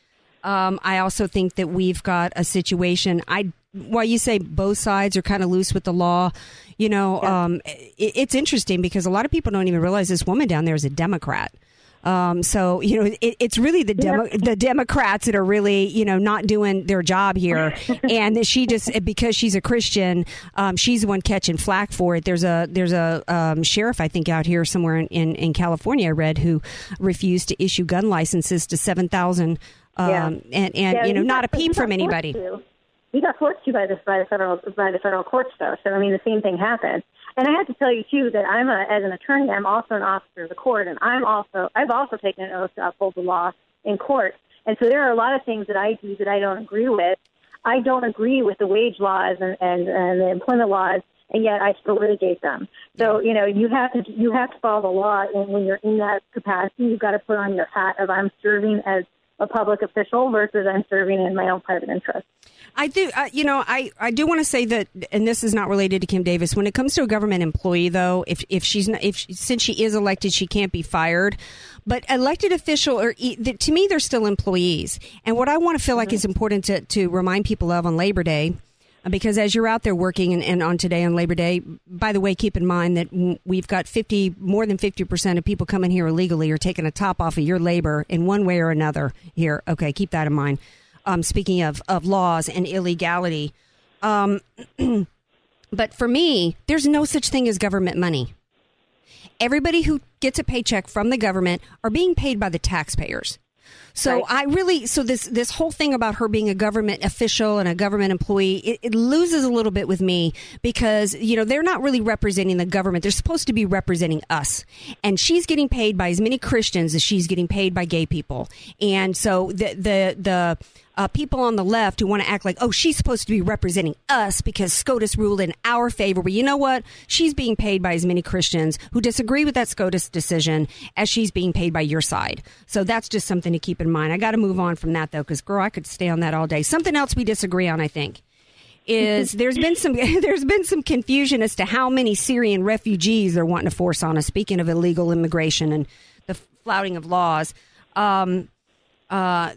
Speaker 3: Um, I also think that we've got a situation. I while you say both sides are kind of loose with the law, you know, um, it, it's interesting because a lot of people don't even realize this woman down there is a Democrat. Um, so you know, it, it's really the demo, the Democrats that are really you know not doing their job here, (laughs) and that she just because she's a Christian, um, she's the one catching flack for it. There's a there's a um, sheriff I think out here somewhere in, in, in California I read who refused to issue gun licenses to seven thousand, um,
Speaker 5: Yeah.
Speaker 3: and and
Speaker 5: Yeah,
Speaker 3: you know not a peep from anybody.
Speaker 5: to. He got forced to by the by the federal by the federal courts though. So I mean the same thing happened. And I have to tell you too that I'm a as an attorney I'm also an officer of the court and I'm also I've also taken an oath to uphold the law in court. And so there are a lot of things that I do that I don't agree with. I don't agree with the wage laws and, and, and the employment laws and yet I still litigate them. So, you know, you have to you have to follow the law and when you're in that capacity you've got to put on your hat of I'm serving as a public official versus I'm serving in my own private interest.
Speaker 3: I do, uh, you know, I, I do want to say that, and this is not related to Kim Davis. When it comes to a government employee, though, if if she's not, if since she is elected, she can't be fired. But elected official, or to me, they're still employees. And what I want to feel like is important to to remind people of on Labor Day. uh, Because as you're out there working and, and on today on Labor Day, by the way, keep in mind that we've got 50, more than 50% of people coming here illegally are taking a top off of your labor in one way or another here. Okay, keep that in mind um, speaking of, of laws and illegality. Um, (clears throat) but for me, there's no such thing as government money. Everybody who gets a paycheck from the government are being paid by the taxpayers. So I really, so this this whole thing about her being a government official and a government employee, it, it loses a little bit with me because you know they're not really representing the government. They're supposed to be representing us, and she's getting paid by as many Christians as she's getting paid by gay people. And so the the the uh, people on the left who want to act like, oh, she's supposed to be representing us because SCOTUS ruled in our favor. But you know what? She's being paid by as many Christians who disagree with that SCOTUS decision as she's being paid by your side. So that's just something to keep in mind. I got to move on from that though, because girl, I could stay on that all day. Something else we disagree on, I think. Is (laughs) there's been some (laughs) there's been some confusion as to how many Syrian refugees they're wanting to force on us. Speaking of illegal immigration and the flouting of laws, um, uh,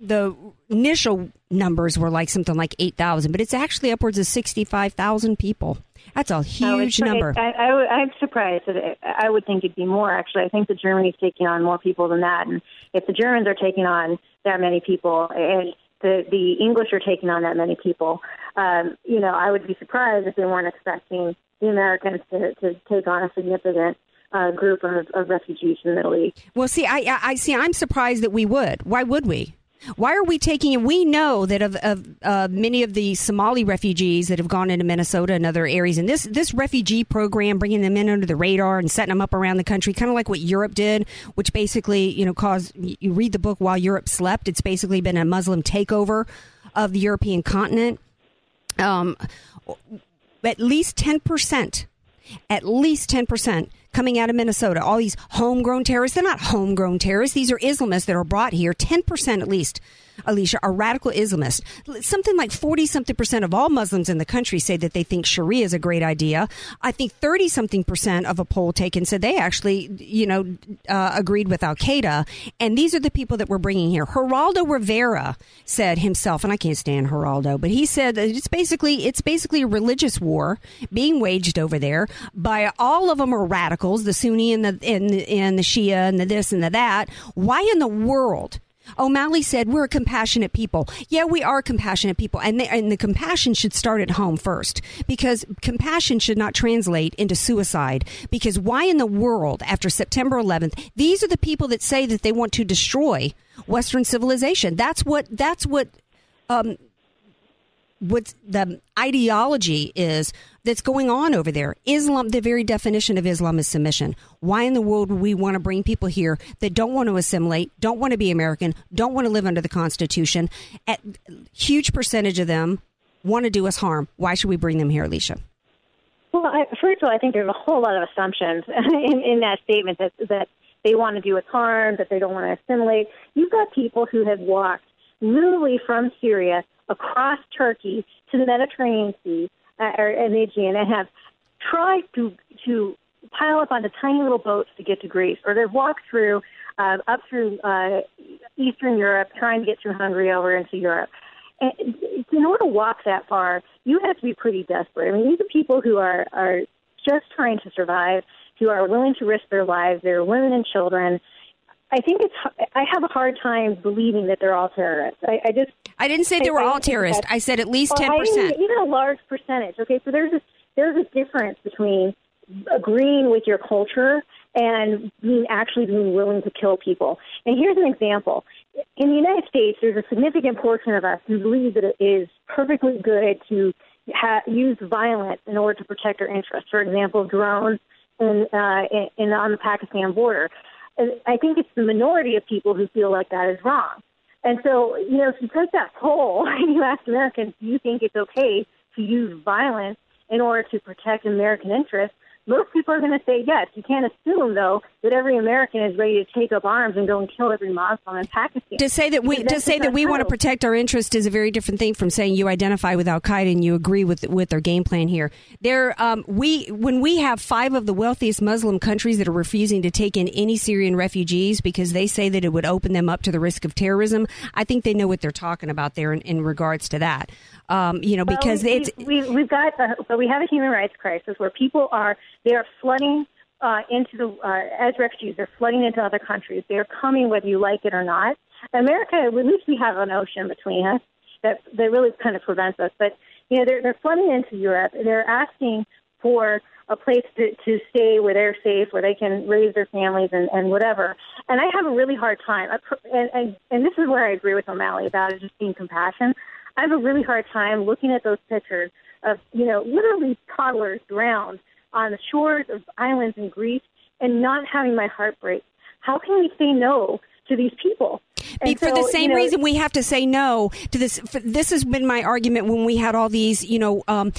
Speaker 3: the initial numbers were like something like 8,000, but it's actually upwards of 65,000 people. That's a huge
Speaker 5: pretty-
Speaker 3: number.
Speaker 5: I, I, I'm surprised. That it, I would think it'd be more. Actually, I think that Germany's taking on more people than that. And if the Germans are taking on that many people, and the the English are taking on that many people, um, you know, I would be surprised if they weren't expecting the Americans to, to take on a significant uh, group of, of refugees from the Middle East.
Speaker 3: Well, see, I, I, I see. I'm surprised that we would. Why would we? Why are we taking? We know that of, of uh, many of the Somali refugees that have gone into Minnesota and other areas, and this this refugee program, bringing them in under the radar and setting them up around the country, kind of like what Europe did, which basically, you know, caused. You read the book while Europe slept. It's basically been a Muslim takeover of the European continent. Um, at least ten percent at least 10% coming out of Minnesota. All these homegrown terrorists, they're not homegrown terrorists. These are Islamists that are brought here. 10% at least, Alicia, are radical Islamists. Something like 40 something percent of all Muslims in the country say that they think Sharia is a great idea. I think 30 something percent of a poll taken said they actually, you know, uh, agreed with Al Qaeda. And these are the people that we're bringing here. Geraldo Rivera said himself, and I can't stand Geraldo, but he said that it's basically it's basically a religious war being waged over there by all of them are radicals, the Sunni and the and, and the Shia and the this and the that. Why in the world? O'Malley said we're a compassionate people. Yeah, we are compassionate people, and the, and the compassion should start at home first because compassion should not translate into suicide. Because why in the world, after September 11th, these are the people that say that they want to destroy Western civilization. That's what. That's what. Um, what the ideology is that's going on over there. Islam, the very definition of Islam is submission. Why in the world would we want to bring people here that don't want to assimilate, don't want to be American, don't want to live under the Constitution? At huge percentage of them want to do us harm. Why should we bring them here, Alicia?
Speaker 5: Well, I, first of all, I think there's a whole lot of assumptions (laughs) in, in that statement that that they want to do us harm, that they don't want to assimilate. You've got people who have walked literally from Syria across Turkey to the Mediterranean Sea uh, or the Aegean and have tried to to pile up onto tiny little boats to get to Greece, or they've walked through uh, up through uh, Eastern Europe, trying to get through Hungary over into Europe. And in order to walk that far, you have to be pretty desperate. I mean, these are people who are are just trying to survive, who are willing to risk their lives. They're women and children. I think it's. I have a hard time believing that they're all terrorists. I, I just.
Speaker 3: I didn't say they were
Speaker 5: I
Speaker 3: all terrorists. I said at least
Speaker 5: Well,
Speaker 3: 10%.
Speaker 5: Even a large percentage. Okay, so there's a there's a difference between agreeing with your culture and being actually being willing to kill people. And here's an example. In the United States, there's a significant portion of us who believe that it is perfectly good to ha- use violence in order to protect our interests. For example, drones in, uh, in, in on the Pakistan border. I think it's the minority of people who feel like that is wrong. And so, you know, if you take that poll and (laughs) you ask Americans, do you think it's okay to use violence in order to protect American interests? Most people are going to say yes. You can't assume, though, that every American is ready to take up arms and go and kill every Muslim in Pakistan.
Speaker 3: To say that we to say that we want to protect our interest is a very different thing from saying you identify with Al Qaeda and you agree with with their game plan here. There, um, we when we have five of the wealthiest Muslim countries that are refusing to take in any Syrian refugees because they say that it would open them up to the risk of terrorism. I think they know what they're talking about there in, in regards to that. Um, you know,
Speaker 5: Well,
Speaker 3: because
Speaker 5: we,
Speaker 3: it's
Speaker 5: we, we've got a, so we have a human rights crisis where people are they are flooding uh, into the uh, as refugees. They're flooding into other countries. They're coming whether you like it or not. America, at least we have an ocean between us that that really kind of prevents us. But you know, they're they're flooding into Europe. They're asking for a place to, to stay where they're safe, where they can raise their families and, and whatever. And I have a really hard time. And, and and this is where I agree with O'Malley about it just being compassion. I have a really hard time looking at those pictures of you know literally toddlers drowned on the shores of islands in Greece and not having my heart break. How can we say no to these people? And
Speaker 3: for the same
Speaker 5: you know,
Speaker 3: reason we have to say no to this. This has been my argument when we had all these, you know. Um,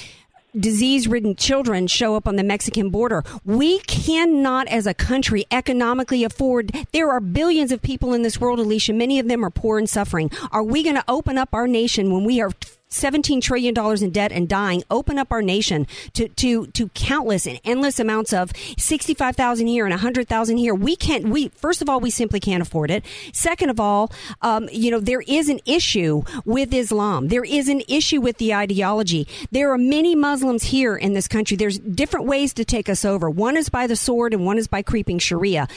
Speaker 3: Disease ridden children show up on the Mexican border. We cannot, as a country, economically afford. There are billions of people in this world, Alicia. Many of them are poor and suffering. Are we going to open up our nation when we are $17 trillion in debt and dying, open up our nation to, to, to countless and endless amounts of 65,000 here and 100,000 here. We can't, we, first of all, we simply can't afford it. Second of all, um, you know, there is an issue with Islam. There is an issue with the ideology. There are many Muslims here in this country. There's different ways to take us over. One is by the sword and one is by creeping Sharia.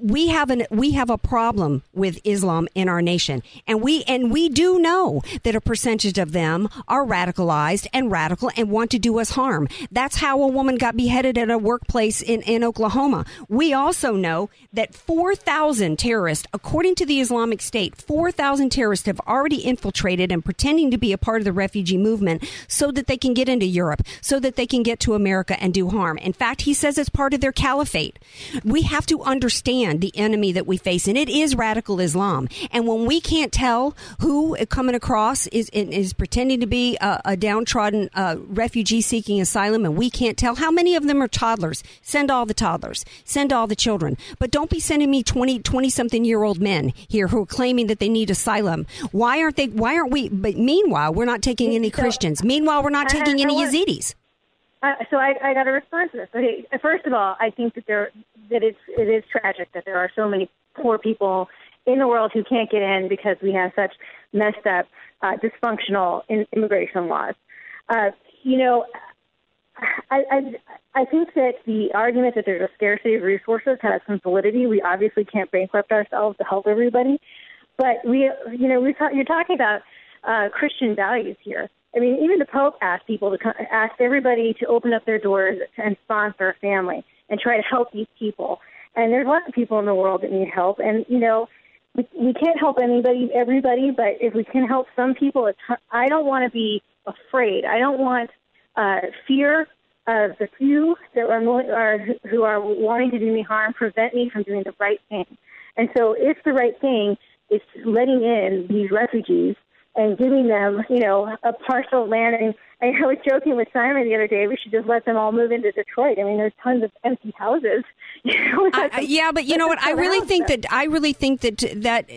Speaker 3: We have an, we have a problem with Islam in our nation. And we, and we do know that a percentage of them are radicalized and radical and want to do us harm. That's how a woman got beheaded at a workplace in, in Oklahoma. We also know that 4,000 terrorists, according to the Islamic State, 4,000 terrorists have already infiltrated and pretending to be a part of the refugee movement so that they can get into Europe, so that they can get to America and do harm. In fact, he says it's part of their caliphate. We have to understand the enemy that we face, and it is radical Islam. And when we can't tell who coming across is is pretending to be a, a downtrodden uh, refugee seeking asylum, and we can't tell how many of them are toddlers, send all the toddlers, send all the children. But don't be sending me 20, 20 something year old men here who are claiming that they need asylum. Why aren't they? Why aren't we? But meanwhile, we're not taking any Christians. Meanwhile, we're not taking any Yazidis.
Speaker 5: Uh, so I, I got to respond to this. Okay, first of all, I think that there that it's it is tragic that there are so many poor people in the world who can't get in because we have such messed up, uh, dysfunctional in, immigration laws. Uh, you know, I, I I think that the argument that there's a scarcity of resources has some validity. We obviously can't bankrupt ourselves to help everybody, but we, you know, we talk, you're talking about uh, Christian values here. I mean, even the Pope asked people to come, asked everybody to open up their doors and sponsor a family and try to help these people. And there's lots of people in the world that need help. And you know, we, we can't help anybody, everybody, but if we can help some people, it's, I don't want to be afraid. I don't want uh, fear of the few that are, are who are wanting to do me harm prevent me from doing the right thing. And so, if the right thing is letting in these refugees and giving them, you know, a parcel land. And I was joking with Simon the other day. We should just let them all move into Detroit. I mean, there's tons of empty houses. (laughs) You
Speaker 3: I, I- yeah, but you know what? I really think that I really think that that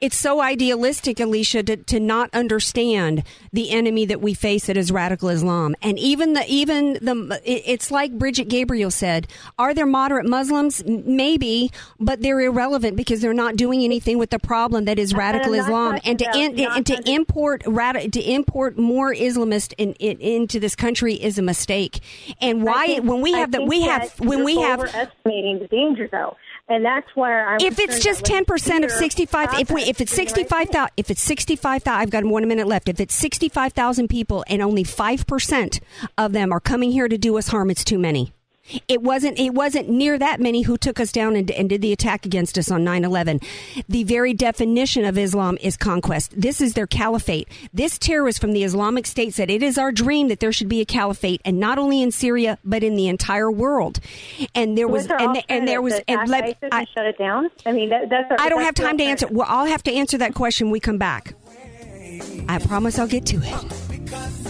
Speaker 3: it's so idealistic, Alicia, to, to not understand the enemy that we face that is radical Islam. And even the even the it's like Brigitte Gabriel said: Are there moderate Muslims? Maybe, but they're irrelevant because they're not doing anything with the problem that is radical Islam. And to in, and to import radi- to import more Islamists in, in, into this country is a mistake. And why
Speaker 5: think-
Speaker 3: when we have that we have when we have
Speaker 5: overestimating the danger, though, and that's where I'm.
Speaker 3: if it's just ten percent of sixty five, if we if it's
Speaker 5: us doing the
Speaker 3: sixty
Speaker 5: right
Speaker 3: five thousand, if it's sixty five thousand, I've got one minute left. If it's sixty five thousand people and only five percent of them are coming here to do us harm, it's too many. It wasn't. It wasn't near that many who took us down and, and did the attack against us on 9-11. The very definition of Islam is conquest. This is their caliphate. This terrorist from the Islamic State said it is our dream that there should be a caliphate, and not only in Syria but in the entire world. And there was,
Speaker 5: our
Speaker 3: and, and there was, and let, I,
Speaker 5: shut it down. I mean, that, that's. Our,
Speaker 3: I don't have time to answer. Well, I'll have to answer that question when we come back. I promise I'll get to it.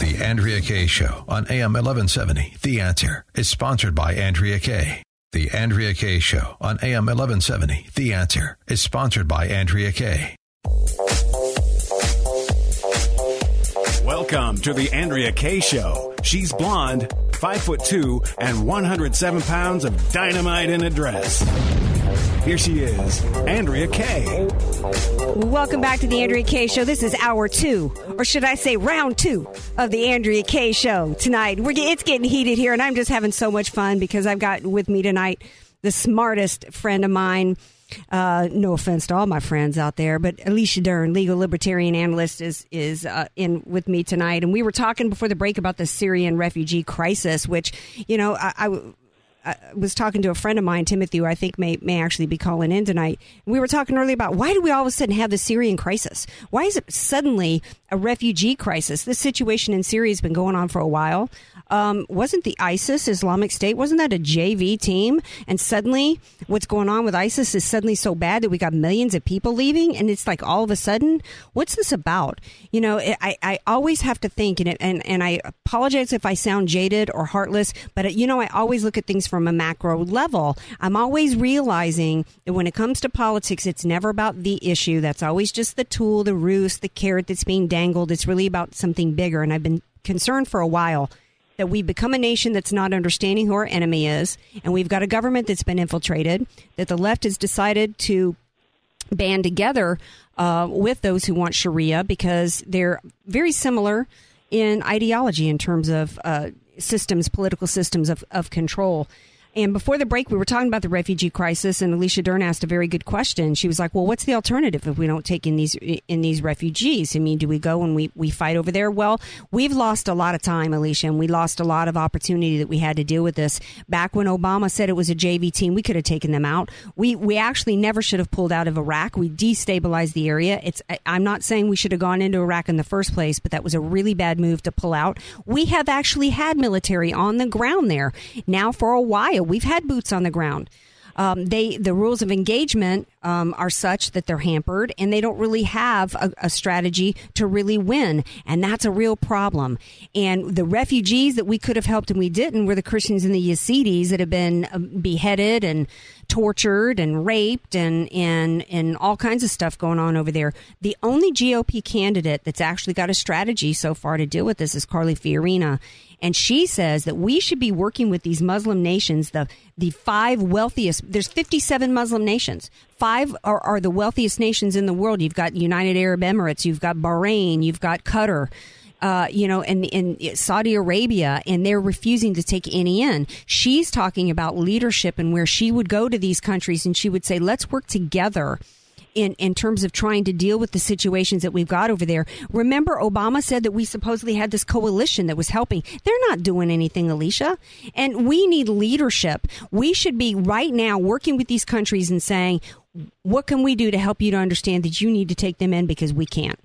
Speaker 1: The Andrea Kay Show on AM 1170. The Answer is sponsored by Andrea Kay. The Andrea Kay Show on AM 1170. The Answer is sponsored by Andrea Kay.
Speaker 2: Welcome to the Andrea Kay Show. She's blonde, five foot two, and 107 pounds of dynamite in a dress. Here she is, Andrea Kay.
Speaker 3: Welcome back to the Andrea Kay Show. This is hour two, or should I say round two of the Andrea Kay Show tonight. We're, it's getting heated here, and I'm just having so much fun because I've got with me tonight the smartest friend of mine. Uh, no offense to all my friends out there, but Alicia Dern, legal libertarian analyst, is is uh, in with me tonight, and we were talking before the break about the Syrian refugee crisis, which you know I, I I was talking to a friend of mine, Timothy, who I think may may actually be calling in tonight. We were talking earlier about why do we all of a sudden have the Syrian crisis? Why is it suddenly a refugee crisis? This situation in Syria has been going on for a while. Um, wasn't the ISIS Islamic State wasn't that a JV team? And suddenly, what's going on with ISIS is suddenly so bad that we got millions of people leaving, and it's like all of a sudden, what's this about? You know, I I always have to think, and and and I apologize if I sound jaded or heartless, but you know, I always look at things from a macro level. I'm always realizing that when it comes to politics, it's never about the issue. That's always just the tool, the ruse, the carrot that's being dangled. It's really about something bigger. And I've been concerned for a while that we've become a nation that's not understanding who our enemy is, and we've got a government that's been infiltrated, that the left has decided to band together uh, with those who want Sharia because they're very similar in ideology in terms of uh, systems, political systems of, of control. And before the break, we were talking about the refugee crisis, and Alicia Dern asked a very good question. She was like, "Well, what's the alternative if we don't take in these in these refugees? I mean, do we go and we we fight over there? Well, we've lost a lot of time, Alicia, and we lost a lot of opportunity that we had to deal with this. Back when Obama said it was a JV team, we could have taken them out. We we actually never should have pulled out of Iraq. We destabilized the area. It's I'm not saying we should have gone into Iraq in the first place, but that was a really bad move to pull out. We have actually had military on the ground there now for a while. We've had boots on the ground. Um, they the rules of engagement um, are such that they're hampered, and they don't really have a, a, strategy to really win, and that's a real problem. And the refugees that we could have helped and we didn't were the Christians and the Yazidis that have been um, beheaded and tortured and raped and and and all kinds of stuff going on over there. The only GOP candidate that's actually got a strategy so far to deal with this is Carly Fiorina. And she says that we should be working with these Muslim nations, the the five wealthiest. There's 57 Muslim nations. Five are, are the wealthiest nations in the world. You've got United Arab Emirates, you've got Bahrain, you've got Qatar. Uh, you know, and in Saudi Arabia, and they're refusing to take any in. She's talking about leadership and where she would go to these countries and she would say, let's work together in, in terms of trying to deal with the situations that we've got over there. Remember, Obama said that we supposedly had this coalition that was helping. They're not doing anything, Alicia. And we need leadership. We should be right now working with these countries and saying, what can we do to help you to understand that you need to take them in because we can't?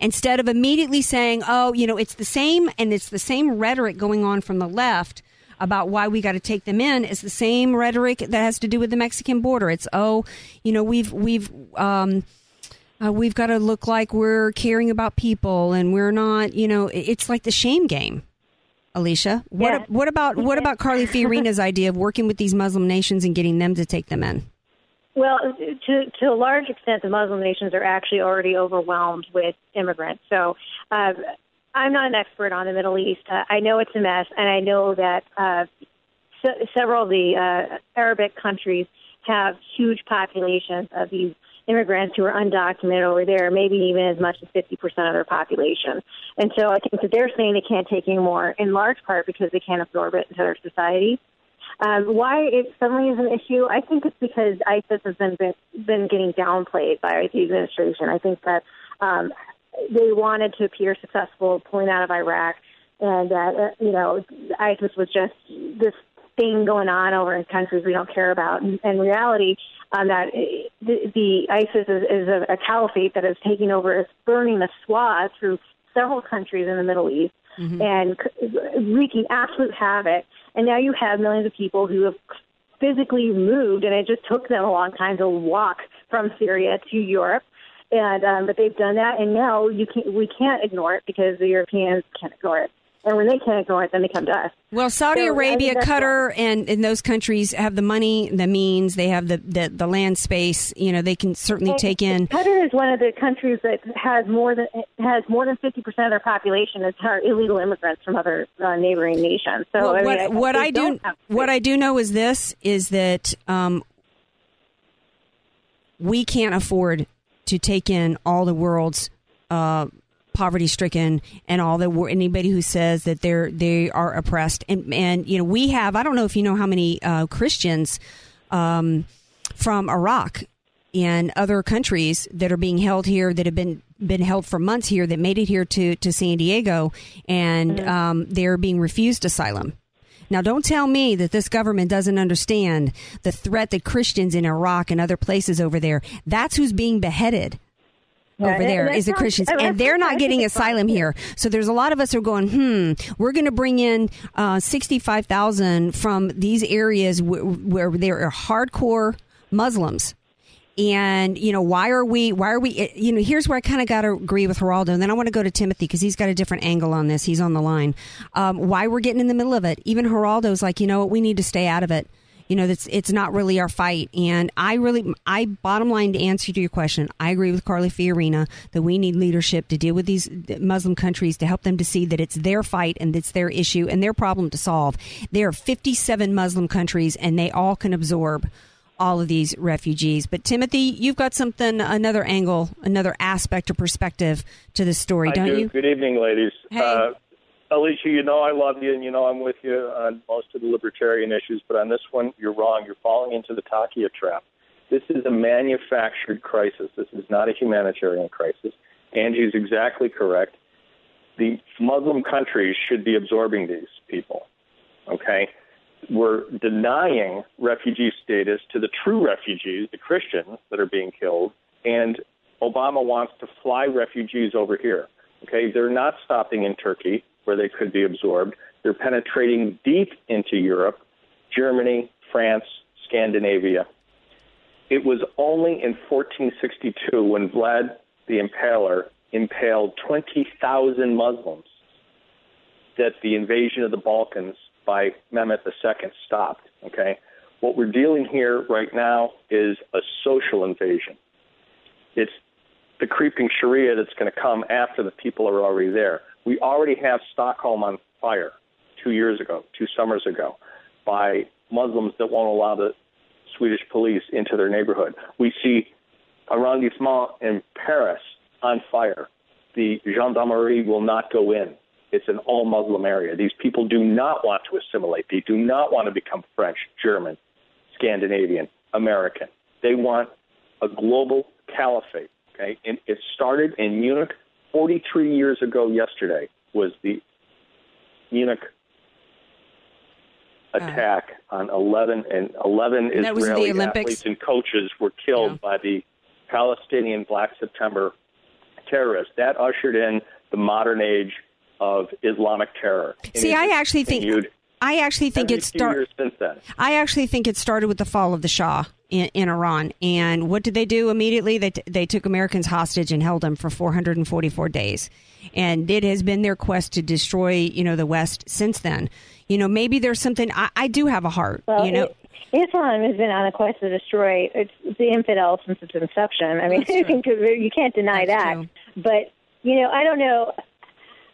Speaker 3: Instead of immediately saying, oh, you know, it's the same and it's the same rhetoric going on from the left about why we got to take them in is the same rhetoric that has to do with the Mexican border. It's oh, you know, we've we've um, uh, we've got to look like we're caring about people, and we're not. You know, it's like the shame game. Alicia, what
Speaker 5: Yeah.
Speaker 3: what about what about Carly Fiorina's (laughs) idea of working with these Muslim nations and getting them to take them in?
Speaker 5: Well, to to a large extent, the Muslim nations are actually already overwhelmed with immigrants. So, uh, I'm not an expert on the Middle East. Uh, I know it's a mess, and I know that uh, se- several of the uh, Arabic countries have huge populations of these immigrants who are undocumented over there, maybe even as much as 50% of their population. And so I think that they're saying they can't take any more, in large part because they can't absorb it into their society. Um, why it suddenly is an issue? I think it's because ISIS has been been, been getting downplayed by the administration. I think that um, they wanted to appear successful pulling out of Iraq, and that uh, you know ISIS was just this thing going on over in countries we don't care about. And in reality, um, that uh, the, the ISIS is, is a, a caliphate that is taking over, is burning the swath through several countries in the Middle East and wreaking absolute havoc. And now you have millions of people who have physically moved, and it just took them a long time to walk from Syria to Europe. And um, but they've done that, and now you can we can't ignore it because the Europeans can't ignore it. And when they can't ignore it, then they come to us.
Speaker 3: Well, Saudi
Speaker 5: So,
Speaker 3: Arabia, Qatar, and, and those countries have the money, the means, they have the, the, the land space. You know, they can certainly
Speaker 5: Well,
Speaker 3: take in.
Speaker 5: Qatar is one of the countries that has more than has more than fifty percent of their population is are illegal immigrants from other uh, neighboring nations. So
Speaker 3: Well,
Speaker 5: I mean,
Speaker 3: what
Speaker 5: I-
Speaker 3: what I do what I do know is this is that um, we can't afford to take in all the world's uh, poverty stricken and all the anybody who says that they're they are oppressed and and you know we have I don't know if you know how many uh, Christians um, from Iraq and other countries that are being held here that have been been held for months here that made it here to to San Diego and um, they're being refused asylum. Now, don't tell me that this government doesn't understand the threat that Christians in Iraq and other places over there. That's who's being beheaded over there is the Christians,
Speaker 5: and
Speaker 3: they're not getting asylum here. So there's a lot of us who are going, hmm, we're going to bring in uh, sixty five thousand from these areas w- where there are hardcore Muslims. And you know why are we? Why are we? eh, You know, here's where I kind of got to agree with Geraldo, and then I want to go to Timothy because he's got a different angle on this. He's on the line. Um, why we're getting in the middle of it? Even Geraldo's like, you know what? We need to stay out of it. You know, that's it's not really our fight. And I really, I bottom line to answer to your question, I agree with Carly Fiorina that we need leadership to deal with these Muslim countries to help them to see that it's their fight and it's their issue and their problem to solve. There are 57 Muslim countries, and they all can absorb all of these refugees. But Timothy, you've got something, another angle, another aspect or perspective to this story,
Speaker 11: I
Speaker 3: don't
Speaker 11: do.
Speaker 3: you?
Speaker 11: Good evening, ladies.
Speaker 3: Hey.
Speaker 11: Uh, Alicia, you know I love you, and you know I'm with you on most of the libertarian issues, but on this one, you're wrong. You're falling into the Taqiyya trap. This is a manufactured crisis. This is not a humanitarian crisis. Angie's exactly correct. The Muslim countries should be absorbing these people. Okay? We're denying refugee status to the true refugees, the Christians that are being killed, and Obama wants to fly refugees over here. Okay, they're not stopping in Turkey where they could be absorbed. They're penetrating deep into Europe, Germany, France, Scandinavia. It was only in 1462 when Vlad the Impaler impaled 20,000 Muslims that the invasion of the Balkans by Mehmet II stopped. Okay, what we're dealing here right now is a social invasion. It's the creeping Sharia that's going to come after the people are already there. We already have Stockholm on fire two years ago, two summers ago, by Muslims that won't allow the Swedish police into their neighborhood. We see arrondissement in Paris on fire. The gendarmerie will not go in. It's an all Muslim area. These people do not want to assimilate. They do not want to become French, German, Scandinavian, American. They want a global caliphate. Okay, and it started in Munich 43 years ago. Yesterday was the Munich attack on 11 and 11
Speaker 3: And
Speaker 11: Israeli athletes and coaches were killed by the Palestinian Black September terrorists. That ushered in the modern age of Islamic terror.
Speaker 3: See, I actually think I actually think it started.
Speaker 11: since then.
Speaker 3: I actually think it started with the fall of the Shah in, in Iran. And what did they do immediately? They, t- they took Americans hostage and held them for 444 days. And it has been their quest to destroy, you know, the West since then. You know, maybe there's something. I, I do have a heart.
Speaker 5: Well,
Speaker 3: you know,
Speaker 5: it, Islam has been on a quest to destroy it's the infidel since its inception. I mean, I (laughs) think you can't deny that. But you know, I don't know.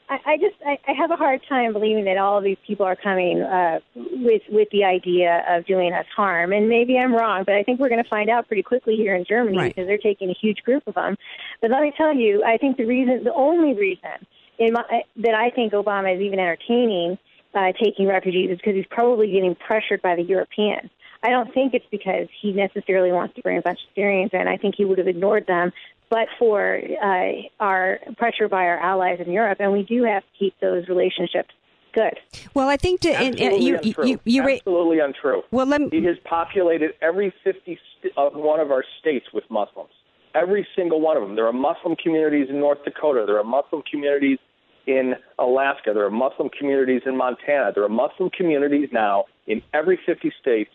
Speaker 5: I, I just I, I have a hard time believing that all of these people are coming uh, with with the idea of doing us harm. And maybe I'm wrong, but I think we're going to find out pretty quickly here in Germany
Speaker 3: Right.
Speaker 5: because they're taking a huge group of them. But let me tell you, I think the reason, the only reason in my, that I think Obama is even entertaining uh, taking refugees is because he's probably getting pressured by the Europeans. I don't think it's because he necessarily wants to bring a bunch of Syrians in. I think he would have ignored them, but for uh, our pressure by our allies in Europe, and we do have to keep those relationships good.
Speaker 3: well, I think to and, and
Speaker 11: Absolutely
Speaker 3: you,
Speaker 11: untrue.
Speaker 3: you, you, ra-
Speaker 11: Absolutely untrue.
Speaker 3: Well, let me,
Speaker 11: he has populated every 50 st- of one of our states with Muslims. Every single one of them. There are Muslim communities in North Dakota. There are Muslim communities in Alaska. There are Muslim communities in Montana. There are Muslim communities now in every 50 states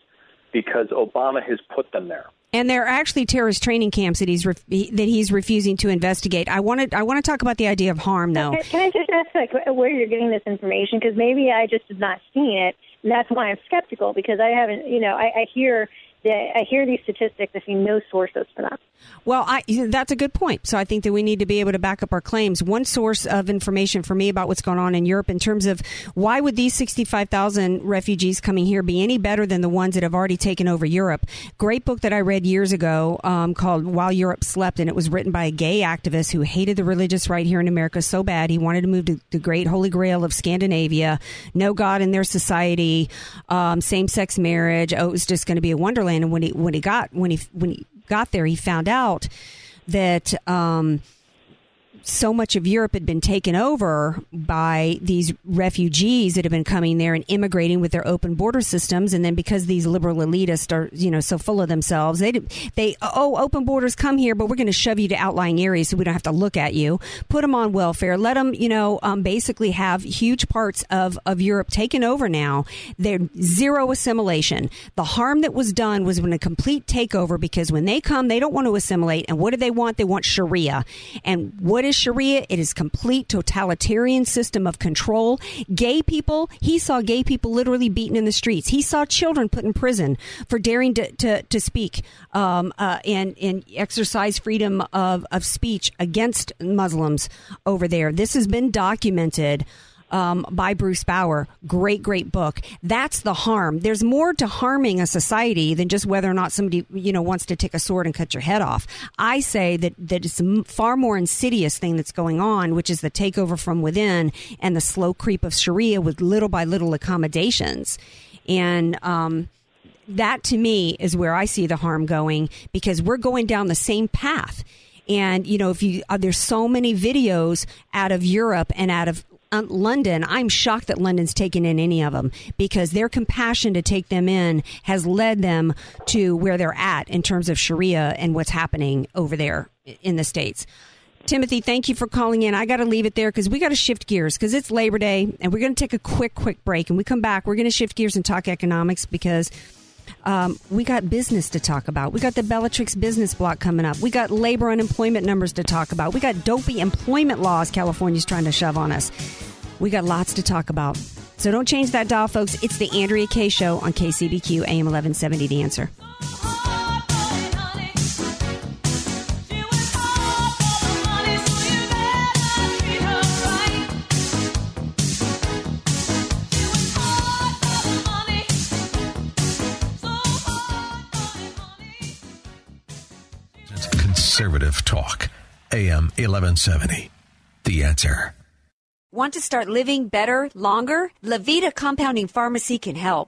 Speaker 11: because Obama has put them there.
Speaker 3: And they're actually terrorist training camps that he's ref- that he's refusing to investigate. I want to I want to talk about the idea of harm, though.
Speaker 5: Can, can I just ask like where you're getting this information? Because maybe I just have not seen it, and that's why I'm skeptical. Because I haven't, you know, I, I hear I hear these statistics. I see no sources for them.
Speaker 3: Well, I, that's a good point. So I think that we need to be able to back up our claims. One source of information for me about what's going on in Europe in terms of why would these 65,000 refugees coming here be any better than the ones that have already taken over Europe? Great book that I read years ago um, called While Europe Slept, and it was written by a gay activist who hated the religious right here in America so bad he wanted to move to the great holy grail of Scandinavia, no God in their society, um, same sex marriage. Oh, it was just going to be a wonderland. And when he when he got when he when he got there, he found out that um, so much of Europe had been taken over by these refugees that have been coming there and immigrating with their open border systems. And then because these liberal elitists are, you know, so full of themselves, they, they, oh, open borders, come here, but we're going to shove you to outlying areas so we don't have to look at you. Put them on welfare. Let them, you know, um, basically have huge parts of, of Europe taken over now. They're zero assimilation. The harm that was done was when a complete takeover because when they come, they don't want to assimilate. And what do they want? They want Sharia. And what is Sharia? It is complete totalitarian system of control. Gay people, he saw gay people literally beaten in the streets. He saw children put in prison for daring to, to, to speak um, uh, and, and exercise freedom of, of speech against Muslims over there. This has been documented um, by Bruce Bawer. Great, great book. That's the harm. There's more to harming a society than just whether or not somebody you know wants to take a sword and cut your head off. I say that that it's a far more insidious thing that's going on, which is the takeover from within and the slow creep of Sharia with little by little accommodations, and. Um, that to me is where I see the harm going because we're going down the same path. And you know, if you uh, there's so many videos out of Europe and out of uh, London, I'm shocked that London's taken in any of them because their compassion to take them in has led them to where they're at in terms of Sharia and what's happening over there in the States. Timothy, thank you for calling in. I got to leave it there because we got to shift gears because it's Labor Day and we're going to take a quick, quick break. And we come back, we're going to shift gears and talk economics because um, we got business to talk about. We got the Bellatrix business block coming up. We got labor unemployment numbers to talk about. We got dopey employment laws California's trying to shove on us. We got lots to talk about. So don't change that dial, folks. It's the Andrea Kay Show on KCBQ AM 1170. The answer.
Speaker 1: Conservative talk. AM 1170. The answer.
Speaker 7: Want to start living better, longer? Levita Compounding Pharmacy can help.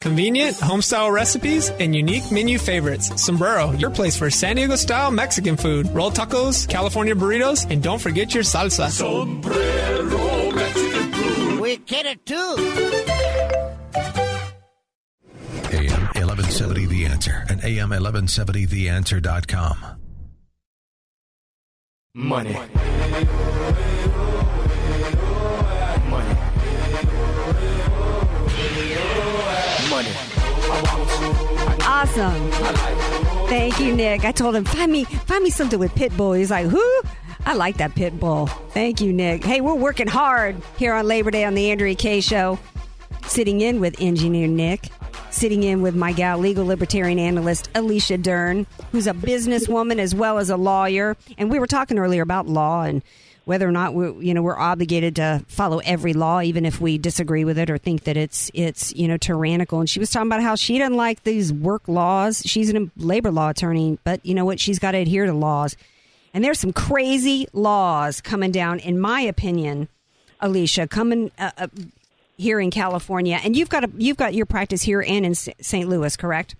Speaker 8: Convenient, home-style recipes, and unique menu favorites. Sombrero, your place for San Diego-style Mexican food. Roll tacos, California burritos, and don't forget your salsa.
Speaker 6: Sombrero Mexican food.
Speaker 12: We get it too.
Speaker 1: AM 1170 The Answer and AM 1170TheAnswer.com.
Speaker 6: Money. Money.
Speaker 3: Awesome. Thank you, Nick. I told him find me find me something with Pitbull. He's like, who? I like that Pitbull. Thank you, Nick. Hey, we're working hard here on Labor Day on the Andrea Kay Show. Sitting in with engineer Nick. sitting in with my gal, legal libertarian analyst Alicia Dern, who's a businesswoman as well as a lawyer. And we were talking earlier about law and whether or not we you know we're obligated to follow every law even if we disagree with it or think that it's it's you know tyrannical. And she was talking about how she doesn't like these work laws. She's a labor law attorney but you know what? She's got to adhere to laws. And there's some crazy laws coming down in my opinion alicia coming uh, uh, here in california. And you've got a you've got your practice here and in st louis correct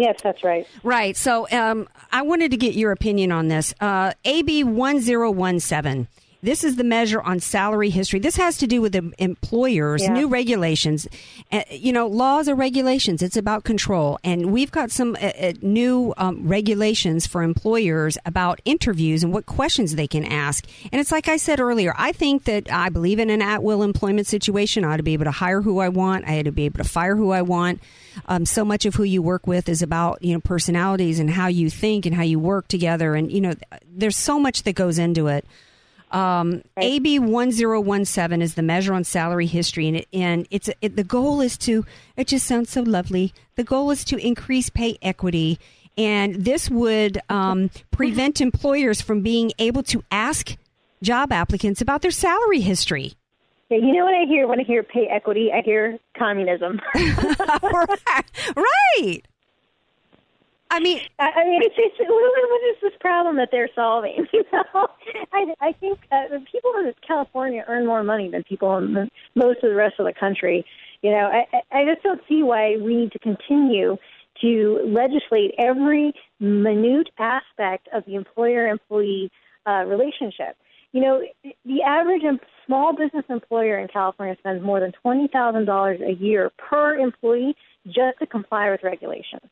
Speaker 5: Yes, that's right.
Speaker 3: Right. So um, I wanted to get your opinion on this. Uh, AB 1017. This is the measure on salary history. This has to do with the employers,
Speaker 5: Yeah.
Speaker 3: new regulations. Uh, you know, laws are regulations. It's about control. And we've got some uh, uh, new um, regulations for employers about interviews and what questions they can ask. And it's like I said earlier, I think that I believe in an at will employment situation. I ought to be able to hire who I want, I ought to be able to fire who I want. Um, so much of who you work with is about you know personalities and how you think and how you work together and you know there's so much that goes into it um, AB 1017 is the measure on salary history, and, it, and it's it, the goal is to. It just sounds so lovely. The goal is to increase pay equity, and this would um, prevent employers from being able to ask job applicants about their salary history.
Speaker 5: Yeah, you know what I hear when I hear pay equity? I hear communism. (laughs)
Speaker 3: right. I mean,
Speaker 5: I, mean, it's, it's what, is this problem that they're solving? (laughs) You know, I, I think uh, people in California earn more money than people in the, most of the rest of the country. You know, I, I I just don't see why we need to continue to legislate every minute aspect of the employer-employee uh, relationship. You know, the average small business employer in California spends more than twenty thousand dollars a year per employee just to comply with regulations.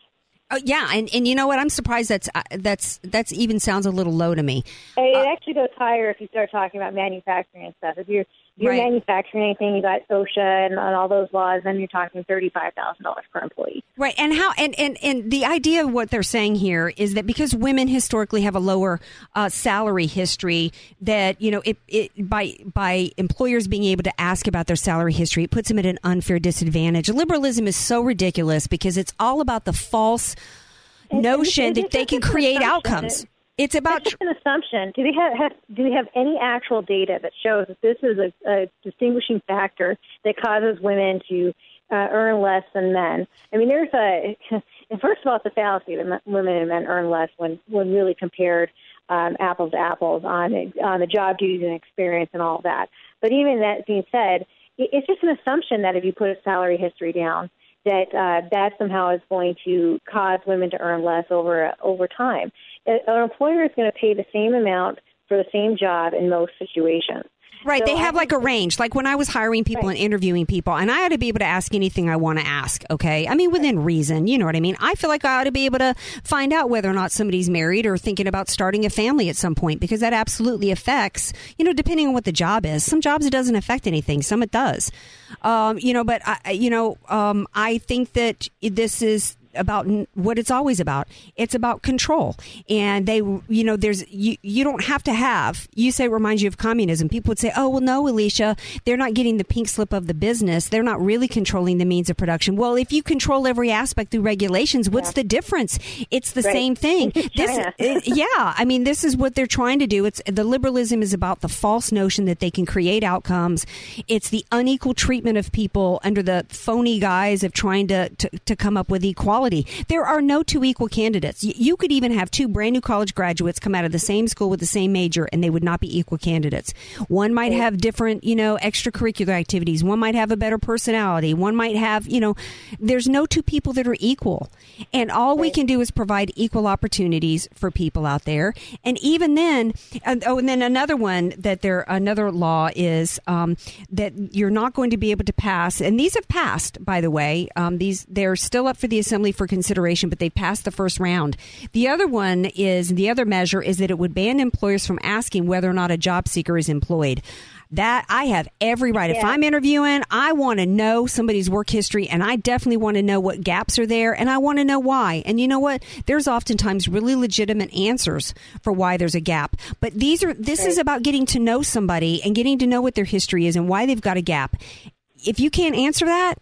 Speaker 3: Oh, yeah, and, and you know what? I'm surprised that's uh, that's that's even sounds a little low to me.
Speaker 5: It actually goes higher if you start talking about manufacturing and stuff. If you're you're
Speaker 3: Right.
Speaker 5: manufacturing anything, you got OSHA and, and all those laws, then you're talking thirty five thousand dollars per employee.
Speaker 3: Right, and how and, and and the idea of what they're saying here is that because women historically have a lower uh, salary history, that you know it, it by by employers being able to ask about their salary history, it puts them at an unfair disadvantage. Liberalism is so ridiculous because it's all about the false notion
Speaker 5: it's
Speaker 3: that they can create outcomes. It's about
Speaker 5: It's just an assumption. Do they have, have do they have any actual data that shows that this is a, a distinguishing factor that causes women to uh, earn less than men? I mean, there's a (laughs) first of all, it's a fallacy that women and men earn less when when really compared um, apples to apples on on the job duties and experience and all that. But even that being said, it, it's just an assumption that if you put a salary history down, that uh, that somehow is going to cause women to earn less over over time. An employer is going to pay the same amount for the same job in most situations.
Speaker 3: Right,
Speaker 5: So
Speaker 3: they have like a range. Like when I was hiring people and interviewing people, and I ought to be able to ask anything I want to ask. Okay, I mean within reason. You know what I mean? I feel like I ought to be able to find out whether or not somebody's married or thinking about starting a family at some point because that absolutely affects. You know, depending on what the job is. Some jobs it doesn't affect anything. Some it does. Um, you know, but I- you know, um, I think that this is about what it's always about. It's about control. And they, you know, there's, you, you don't have to have, you say it reminds you of communism. People would say, oh, well, no, Alicia, they're not getting the pink slip of the business. They're not really controlling the means of production. Well, if you control every aspect through regulations, what's the difference? It's the
Speaker 5: Right.
Speaker 3: same thing. (laughs) this, yeah. I mean, this is what they're trying to do. It's the liberalism is about the false notion that they can create outcomes. It's the unequal treatment of people under the phony guise of trying to, to, to come up with equality. There are no two equal candidates. You could even have two brand new college graduates come out of the same school with the same major and they would not be equal candidates. One might have different, you know, extracurricular activities. One might have a better personality. One might have, you know, there's no two people that are equal. And all we can do is provide equal opportunities for people out there. And even then, and, oh, and then another one that there, another law is um, that you're not going to be able to pass, and these have passed, by the way. Um, these they're still up for the assembly for consideration, but they passed the first round. The other one is the other measure is that it would ban employers from asking whether or not a job seeker is employed. That I have every right. If I'm interviewing, I want to know somebody's work history and I definitely want to know what gaps are there and I want to know why. And you know what? There's oftentimes really legitimate answers for why there's a gap. But these are this is about getting to know somebody and getting to know what their history is and why they've got a gap. If you can't answer that,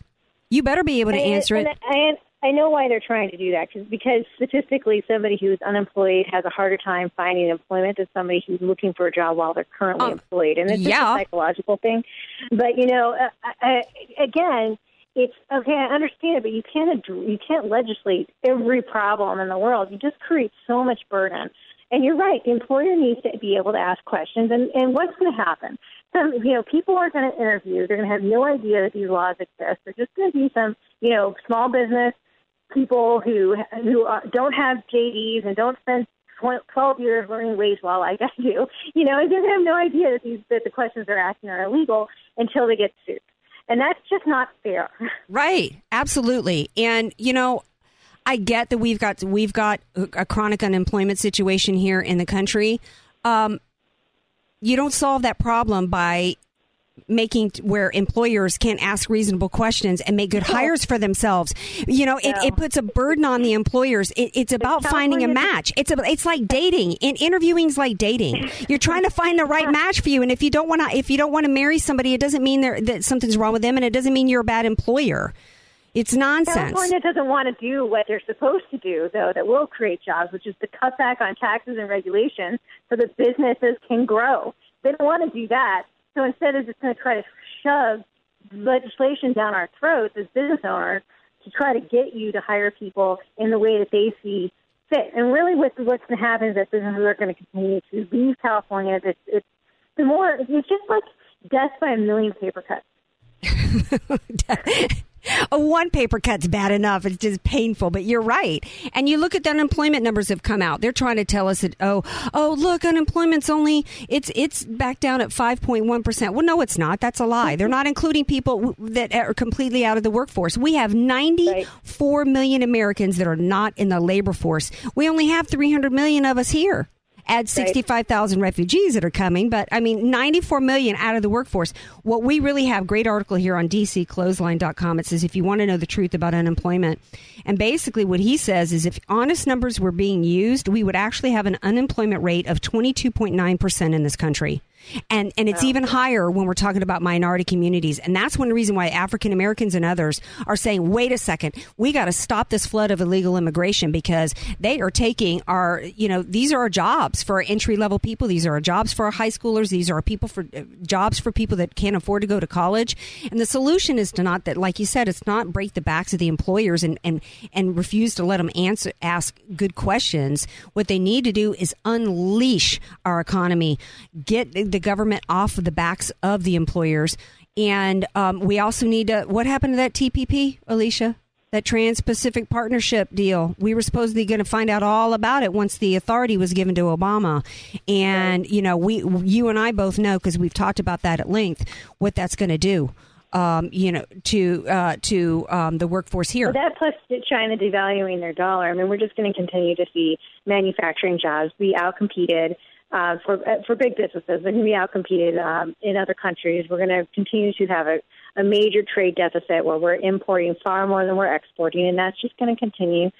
Speaker 3: You better be able to
Speaker 5: And-
Speaker 3: answer
Speaker 5: and
Speaker 3: it.
Speaker 5: I, I know why they're trying to do that cause, because statistically, somebody who's unemployed has a harder time finding employment than somebody who's looking for a job while they're currently employed, and it's just a psychological thing. But you know, uh, I, again, it's okay. I understand it, but you can't ad- you can't legislate every problem in the world. You just create so much burden. And you're right. The employer needs to be able to ask questions. And, and what's going to happen? Some, you know, people are going to interview. They're going to have no idea that these laws exist. They're just going to be some, you know, small business people who who don't have JDs and don't spend 12 years learning wage law like I do. You know, and to have no idea that these that the questions they're asking are illegal until they get sued. And that's just not fair.
Speaker 3: Right. Absolutely. And you know, I get that we've got we've got a chronic unemployment situation here in the country. Um, you don't solve that problem by making where employers can't ask reasonable questions and make good hires for themselves. You know, it, it puts a burden on the employers. It, it's about finding a match. It's a, it's like dating. And interviewing's like dating. You're trying to find the right match for you. And if you don't want to, if you don't want to marry somebody, it doesn't mean there, that something's wrong with them, and it doesn't mean you're a bad employer. It's nonsense.
Speaker 5: California doesn't want to do what they're supposed to do, though, that will create jobs, which is to cut back on taxes and regulations so that businesses can grow. They don't want to do that. So instead of just going to try to shove legislation down our throats as business owners to try to get you to hire people in the way that they see fit. And really, what, what's going to happen is that businesses are going to continue to leave California. It's, it's the more, it's just like death by a million paper cuts. (laughs)
Speaker 3: one paper cut's bad enough. It's just painful, but you're right. And you look at the unemployment numbers have come out. They're trying to tell us that oh oh look, unemployment's only it's it's back down at five point one percent. Well, no, it's not. That's a lie. They're not including people that are completely out of the workforce. We have ninety four million Americans that are not in the labor force. We only have three hundred million of us here add 65,000 refugees that are coming, but I mean, 94 million out of the workforce. What we really have, great article here on dcclothesline.com. It says if you want to know the truth about unemployment. And basically, what he says is if honest numbers were being used, we would actually have an unemployment rate of 22.9% in this country. And and it's even higher when we're talking about minority communities. And that's one reason why African Americans and others are saying, wait a second, we got to stop this flood of illegal immigration because they are taking our, you know, these are our jobs for our entry level people. These are our jobs for our high schoolers. These are our people for uh, jobs for people that can't afford to go to college. And the solution is to not that, like you said, it's not break the backs of the employers and, and, and refuse to let them answer, ask good questions. What they need to do is unleash our economy, get the government off of the backs of the employers. And um, we also need to, what happened to that TPP, Alicia? That Trans Pacific Partnership deal. We were supposedly going to find out all about it once the authority was given to Obama. And, you know, we, you and I both know because we've talked about that at length, what that's going to do. Um, you know, to uh, to um, the workforce here.
Speaker 5: Well, that plus China devaluing their dollar. I mean, we're just going to continue to see manufacturing jobs be outcompeted uh, for uh, for big businesses. They're going to be outcompeted um, in other countries. We're going to continue to have a, a major trade deficit where we're importing far more than we're exporting, and that's just going to continue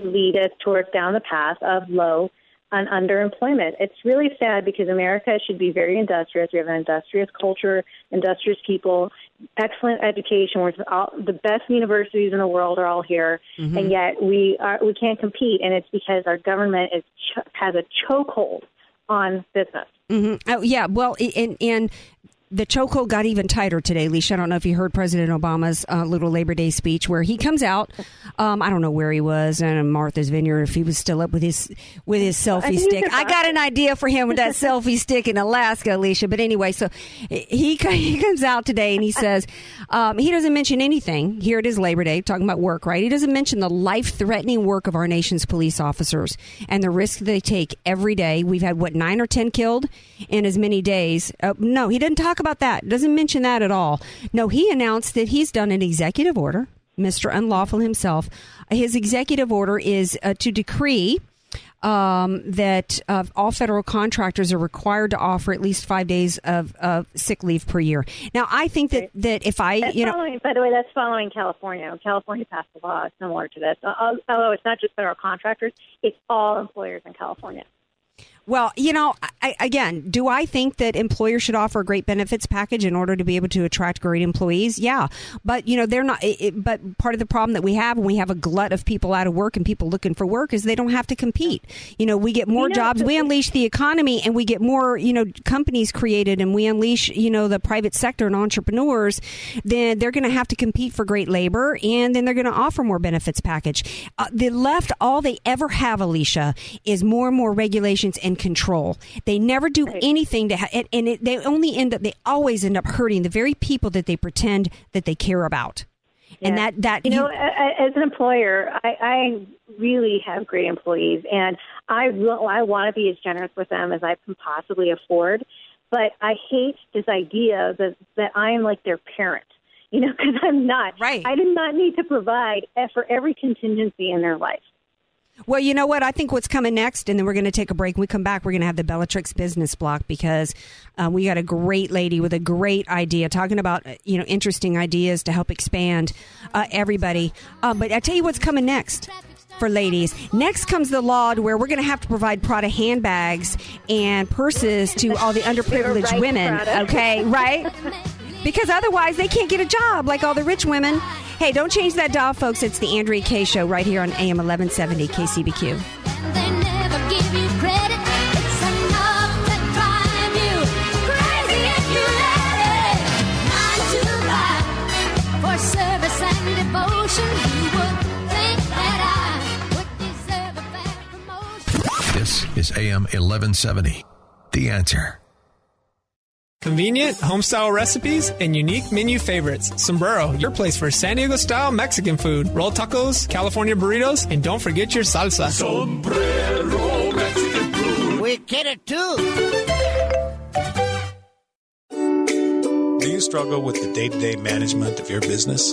Speaker 5: to lead us towards down the path of low and underemployment. It's really sad because America should be very industrious. We have an industrious culture, industrious people, excellent education. We're all, the best universities in the world are all here,
Speaker 3: Mhm.
Speaker 5: and yet we are we can't compete, and it's because our government is ch- has a chokehold on business.
Speaker 3: hmm Oh, yeah. Well, and and the chokehold got even tighter today, Leisha. I don't know if you heard President Obama's uh, little Labor Day speech where he comes out. Um, I don't know where he was in Martha's Vineyard if he was still up with his with his selfie
Speaker 5: he's
Speaker 3: stick. I got an idea for him with that (laughs) selfie stick in Alaska, Alicia. But anyway, so he he comes out today and he says um, he doesn't mention anything. Here it is Labor Day, talking about work, right? He doesn't mention the life threatening work of our nation's police officers and the risk they take every day. We've had what nine or ten killed in as many days. Uh, no, he didn't talk about that. Doesn't mention that at all. No, he announced that he's done an executive order. Mr. Unlawful himself. His executive order is uh, to decree um, that uh, all federal contractors are required to offer at least five days of, of sick leave per year. Now, I think that, that if I,
Speaker 5: That's
Speaker 3: you know,
Speaker 5: following, by the way, that's following California. California passed a law similar to this. Al- Although it's not just federal contractors, it's all employers in California.
Speaker 3: Well, you know, I, again, do I think that employers should offer a great benefits package in order to be able to attract great employees? Yeah, but you know, they're not. It, but part of the problem that we have when we have a glut of people out of work and people looking for work is they don't have to compete. You know, we get more
Speaker 5: You know,
Speaker 3: jobs, we unleash the economy, and we get more you know companies created, and we unleash you know the private sector and entrepreneurs. Then they're going to have to compete for great labor, and then they're going to offer more benefits package. Uh, the left, all they ever have, Alicia, is more and more regulations and control. They never do anything to, ha- and, and it, they only end up, they always end up hurting the very people that they pretend that they care about. And that, that,
Speaker 5: you know, a- a- as an employer, I, I really have great employees, and I will, I want to be as generous with them as I can possibly afford. But I hate this idea that that I'm like their parent. You know, because I'm not. Right. I do not need to provide for every contingency in their life.
Speaker 3: Well, you know what? I think what's coming next, and then we're going to take a break. When we come back, we're going to have the Bellatrix business block because um, we got a great lady with a great idea talking about, uh, you know, interesting ideas to help expand uh, everybody. Um, but I tell you what's coming next for ladies. Next comes the law to where we're going to have to provide Prada handbags and purses to all the underprivileged women.
Speaker 5: Prada.
Speaker 3: Okay, right? (laughs) because otherwise they can't get a job like all the rich women. Hey, don't change that dial, folks. It's the Andrea Kay Show right here on AM 1170 KCBQ.
Speaker 12: For service and devotion, you would think that I would deserve a better promotion.
Speaker 1: This is AM 1170. The answer.
Speaker 8: Convenient, homestyle recipes, and unique menu favorites. Sombrero, your place for San Diego style Mexican food. Roll tacos, California burritos, and don't forget your salsa.
Speaker 6: Sombrero Mexican food.
Speaker 13: We get it too.
Speaker 14: Do you struggle with the day to day management of your business?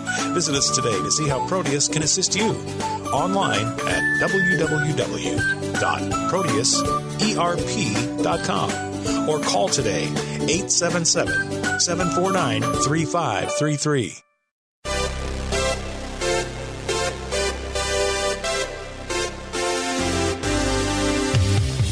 Speaker 14: Visit us today to see how Proteus can assist you online at www.proteuserp.com or call today 877 749 3533.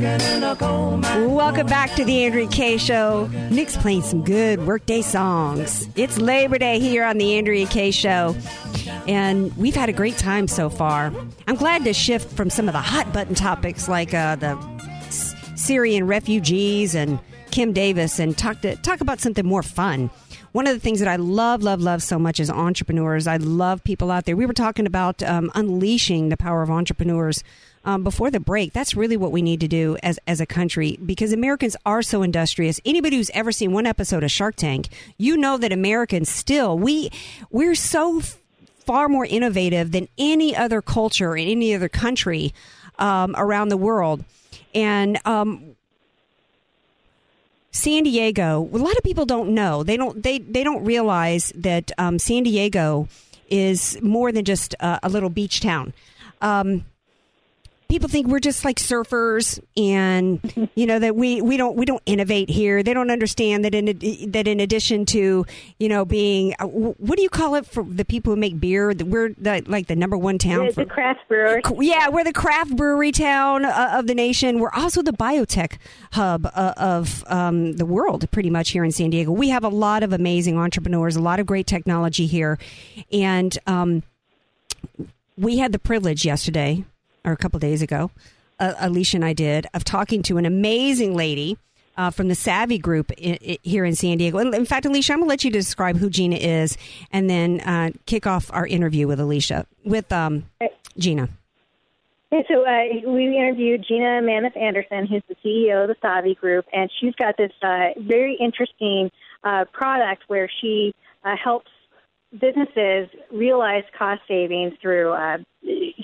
Speaker 3: Welcome back to the Andrea Kay Show. Nick's playing some good workday songs. It's Labor Day here on the Andrea Kay Show, and we've had a great time so far. I'm glad to shift from some of the hot button topics like uh, the Syrian refugees and Kim Davis, and talk to talk about something more fun. One of the things that I love, love, love so much is entrepreneurs. I love people out there. We were talking about um, unleashing the power of entrepreneurs um, before the break. That's really what we need to do as as a country because Americans are so industrious. Anybody who's ever seen one episode of Shark Tank, you know that Americans still we we're so far more innovative than any other culture in any other country um, around the world, and. Um, San Diego. A lot of people don't know. They don't. They they don't realize that um, San Diego is more than just a, a little beach town. Um, people think we're just like surfers, and (laughs) you know that we, we don't we don't innovate here. They don't understand that in that in addition to you know being uh, what do you call it for the people who make beer? We're the, like the number one town
Speaker 5: The,
Speaker 3: for
Speaker 5: the craft brewer.
Speaker 3: yeah, we're the craft brewery town uh, of the nation. We're also the biotech hub uh, of um, the world, pretty much here in San Diego. We have a lot of amazing entrepreneurs, a lot of great technology here, and um, we had the privilege yesterday or a couple days ago, uh, Alicia and I did, of talking to an amazing lady. Uh, from the Savvy Group i i here in San Diego. In, fact, Alicia, I'm going to let you describe who Gina is, and then uh, kick off our interview with Alicia with um, Gina.
Speaker 5: Yeah, so uh, we interviewed Gina Mammoth Anderson, who's the CEO of the Savi Group, and she's got this uh, very interesting uh, product where she uh, helps businesses realize cost savings through uh,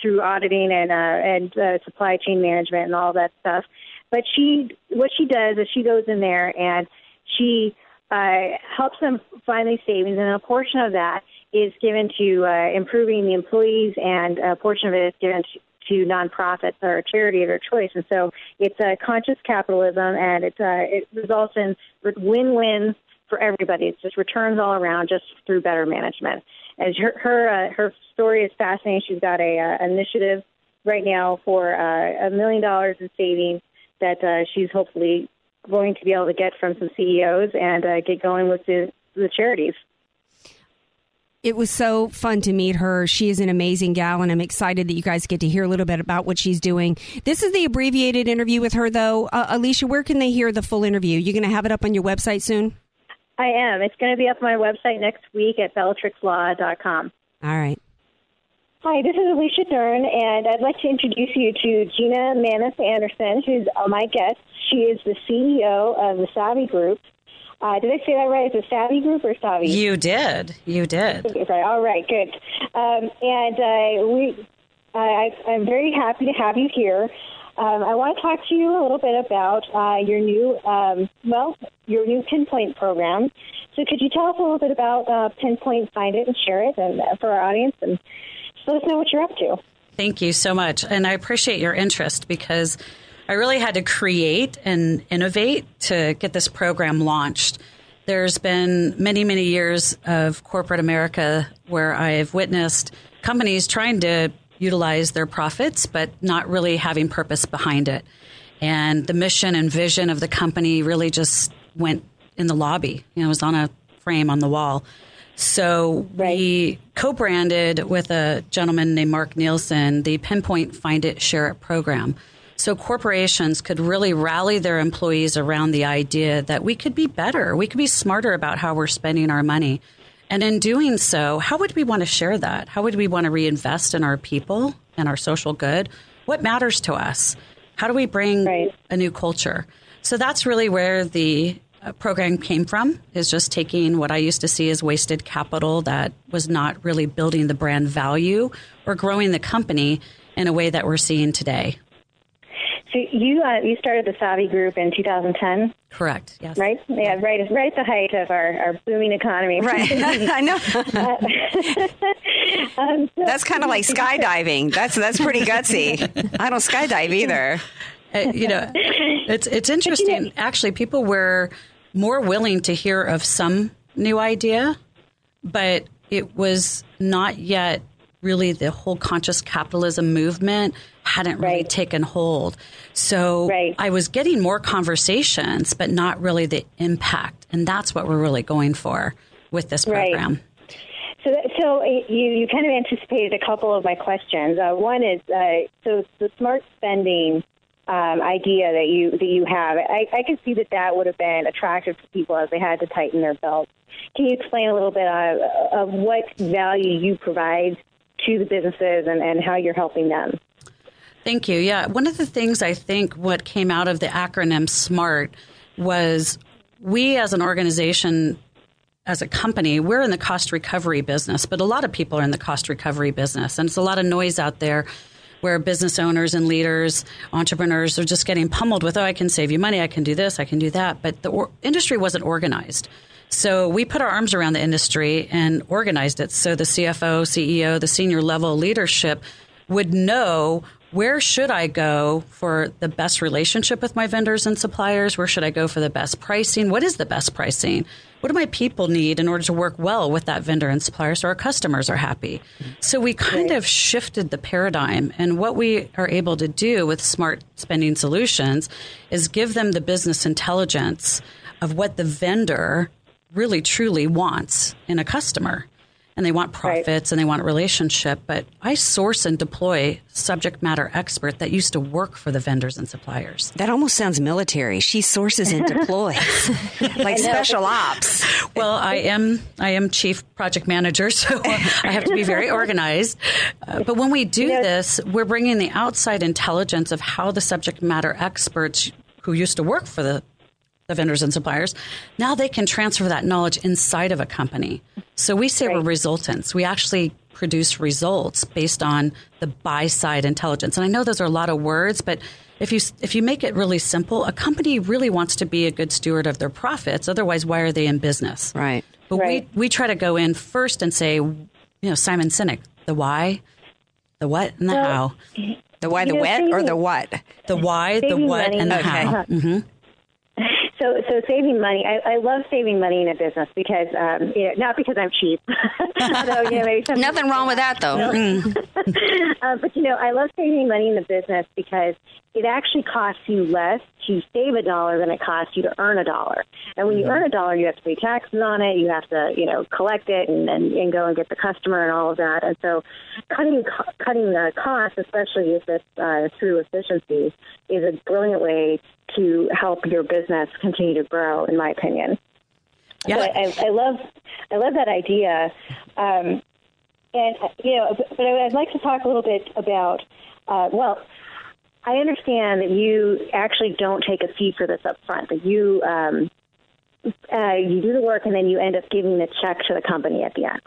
Speaker 5: through auditing and uh, and uh, supply chain management and all that stuff. But she, what she does is she goes in there and she uh, helps them find these savings, and a portion of that is given to uh, improving the employees, and a portion of it is given to to nonprofits or a charity of their choice. And so it's a conscious capitalism, and it's uh, it results in win-wins for everybody. It's just returns all around, just through better management. And her her, uh, her story is fascinating. She's got a uh, initiative right now for uh, a million dollars in savings that uh, she's hopefully going to be able to get from some CEOs and uh, get going with the, the charities.
Speaker 3: It was so fun to meet her. She is an amazing gal, and I'm excited that you guys get to hear a little bit about what she's doing. This is the abbreviated interview with her, though. Uh, Alicia, where can they hear the full interview? You're going to have it up on your website soon?
Speaker 5: I am. It's going to be up on my website next week at bellatrixlaw.com.
Speaker 3: All right.
Speaker 5: Hi, this is Alicia Dern, and I'd like to introduce you to Gina Mammoth Anderson, who's uh, my guest. She is the CEO of the Savvy Group. Uh, did I say that right? Is it Savvy Group or Savvy?
Speaker 15: You did. You did.
Speaker 5: Okay, all right, good. Um, and uh, we, I, I'm very happy to have you here. Um, I want to talk to you a little bit about uh, your new, um, well, your new Pinpoint program. So, could you tell us a little bit about uh, Pinpoint, find it, and share it, and uh, for our audience, and just let us know what you're up to.
Speaker 15: Thank you so much. And I appreciate your interest because I really had to create and innovate to get this program launched. There's been many, many years of corporate America where I've witnessed companies trying to utilize their profits, but not really having purpose behind it. And the mission and vision of the company really just went in the lobby. You know, it was on a frame on the wall. So we co-branded with a gentleman named Mark Nielsen the Pinpoint Find It Share It program. So corporations could really rally their employees around the idea that we could be better, we could be smarter about how we're spending our money. And in doing so, how would we want to share that? How would we want to reinvest in our people and our social good? What matters to us? How do we bring a new culture? So that's really where the uh, program came from is just taking what I used to see as wasted capital that was not really building the brand value or growing the company in a way that we're seeing today.
Speaker 5: So you uh, you started the Savvy Group in 2010,
Speaker 15: Correct. Yes.
Speaker 5: right? Yeah, right. Right at the height of our, our booming economy.
Speaker 3: Right. (laughs) I know. (laughs)
Speaker 5: um, so-
Speaker 3: That's kind of like skydiving. That's that's pretty gutsy. I don't skydive either.
Speaker 15: Uh, you know, it's it's interesting. Actually, people were more willing to hear of some new idea, but it was not yet really the whole conscious capitalism movement hadn't really taken hold. So I was getting more conversations, but not really the impact, and that's what we're really going for with this
Speaker 5: Right.
Speaker 15: program.
Speaker 5: So, that- so you, you kind of anticipated a couple of my questions. Uh, one is uh, so the smart spending um, idea that you that you have. I, I could see that that would have been attractive to people as they had to tighten their belts. Can you explain a little bit uh, of what value you provide to the businesses and, and how you're helping them?
Speaker 15: Thank you. Yeah, one of the things I think what came out of the acronym SMART was we as an organization, as a company, we're in the cost recovery business, but a lot of people are in the cost recovery business, and it's a lot of noise out there where business owners and leaders, entrepreneurs are just getting pummeled with, oh, I can save you money, I can do this, I can do that, but the or- industry wasn't organized. So we put our arms around the industry and organized it so the CFO, CEO, the senior level leadership would know where should I go for the best relationship with my vendors and suppliers? Where should I go for the best pricing? What is the best pricing? What do my people need in order to work well with that vendor and supplier so our customers are happy? So we kind of shifted the paradigm. And what we are able to do with smart spending solutions is give them the business intelligence of what the vendor really truly wants in a customer and they want profits and they want a relationship. But I source and deploy subject matter expert that used to work for the vendors and suppliers.
Speaker 3: That almost sounds military. She sources and (laughs) deploys, like special ops.
Speaker 15: Well, I am I am chief project manager, so I have to be very organized. Uh, but when we do this, we're bringing the outside intelligence of how the subject matter experts who used to work for the the vendors and suppliers, now they can transfer that knowledge inside of a company. So we say we're resultants. We actually produce results based on the buy side intelligence. And I know those are a lot of words, but if you if you make it really simple, a company really wants to be a good steward of their profits. Otherwise, why are they in business?
Speaker 3: Right.
Speaker 15: But we we try to go in first and say, you know, Simon Sinek, the why, the what, and the
Speaker 5: Well,
Speaker 15: how.
Speaker 3: The why,
Speaker 5: the what, or the
Speaker 3: what?
Speaker 15: The why, the what,
Speaker 5: money.
Speaker 15: and the
Speaker 5: Okay.
Speaker 15: how. (laughs) hmm (laughs)
Speaker 5: So, so saving money. I, I love saving money in a business because, um, you know, not because I'm cheap. Although, you know, maybe
Speaker 3: Nothing wrong with that, though.
Speaker 5: uh, (laughs) but you know, I love saving money in the business because it actually costs you less to save a dollar than it costs you to earn a dollar. And when you earn a dollar, you have to pay taxes on it. You have to, you know, collect it and, and, and go and get the customer and all of that. And so, cutting co- cutting the costs, especially if it's uh, through efficiency, is a brilliant way to help your business continue to grow. In my opinion.
Speaker 15: Yeah.
Speaker 5: So I, I love I love that idea. Um, and you know, but, but I'd like to talk a little bit about. Uh, well, I understand that you actually don't take a fee for this up front. That you um, uh, you do the work and then you end up giving the check to the company at the end.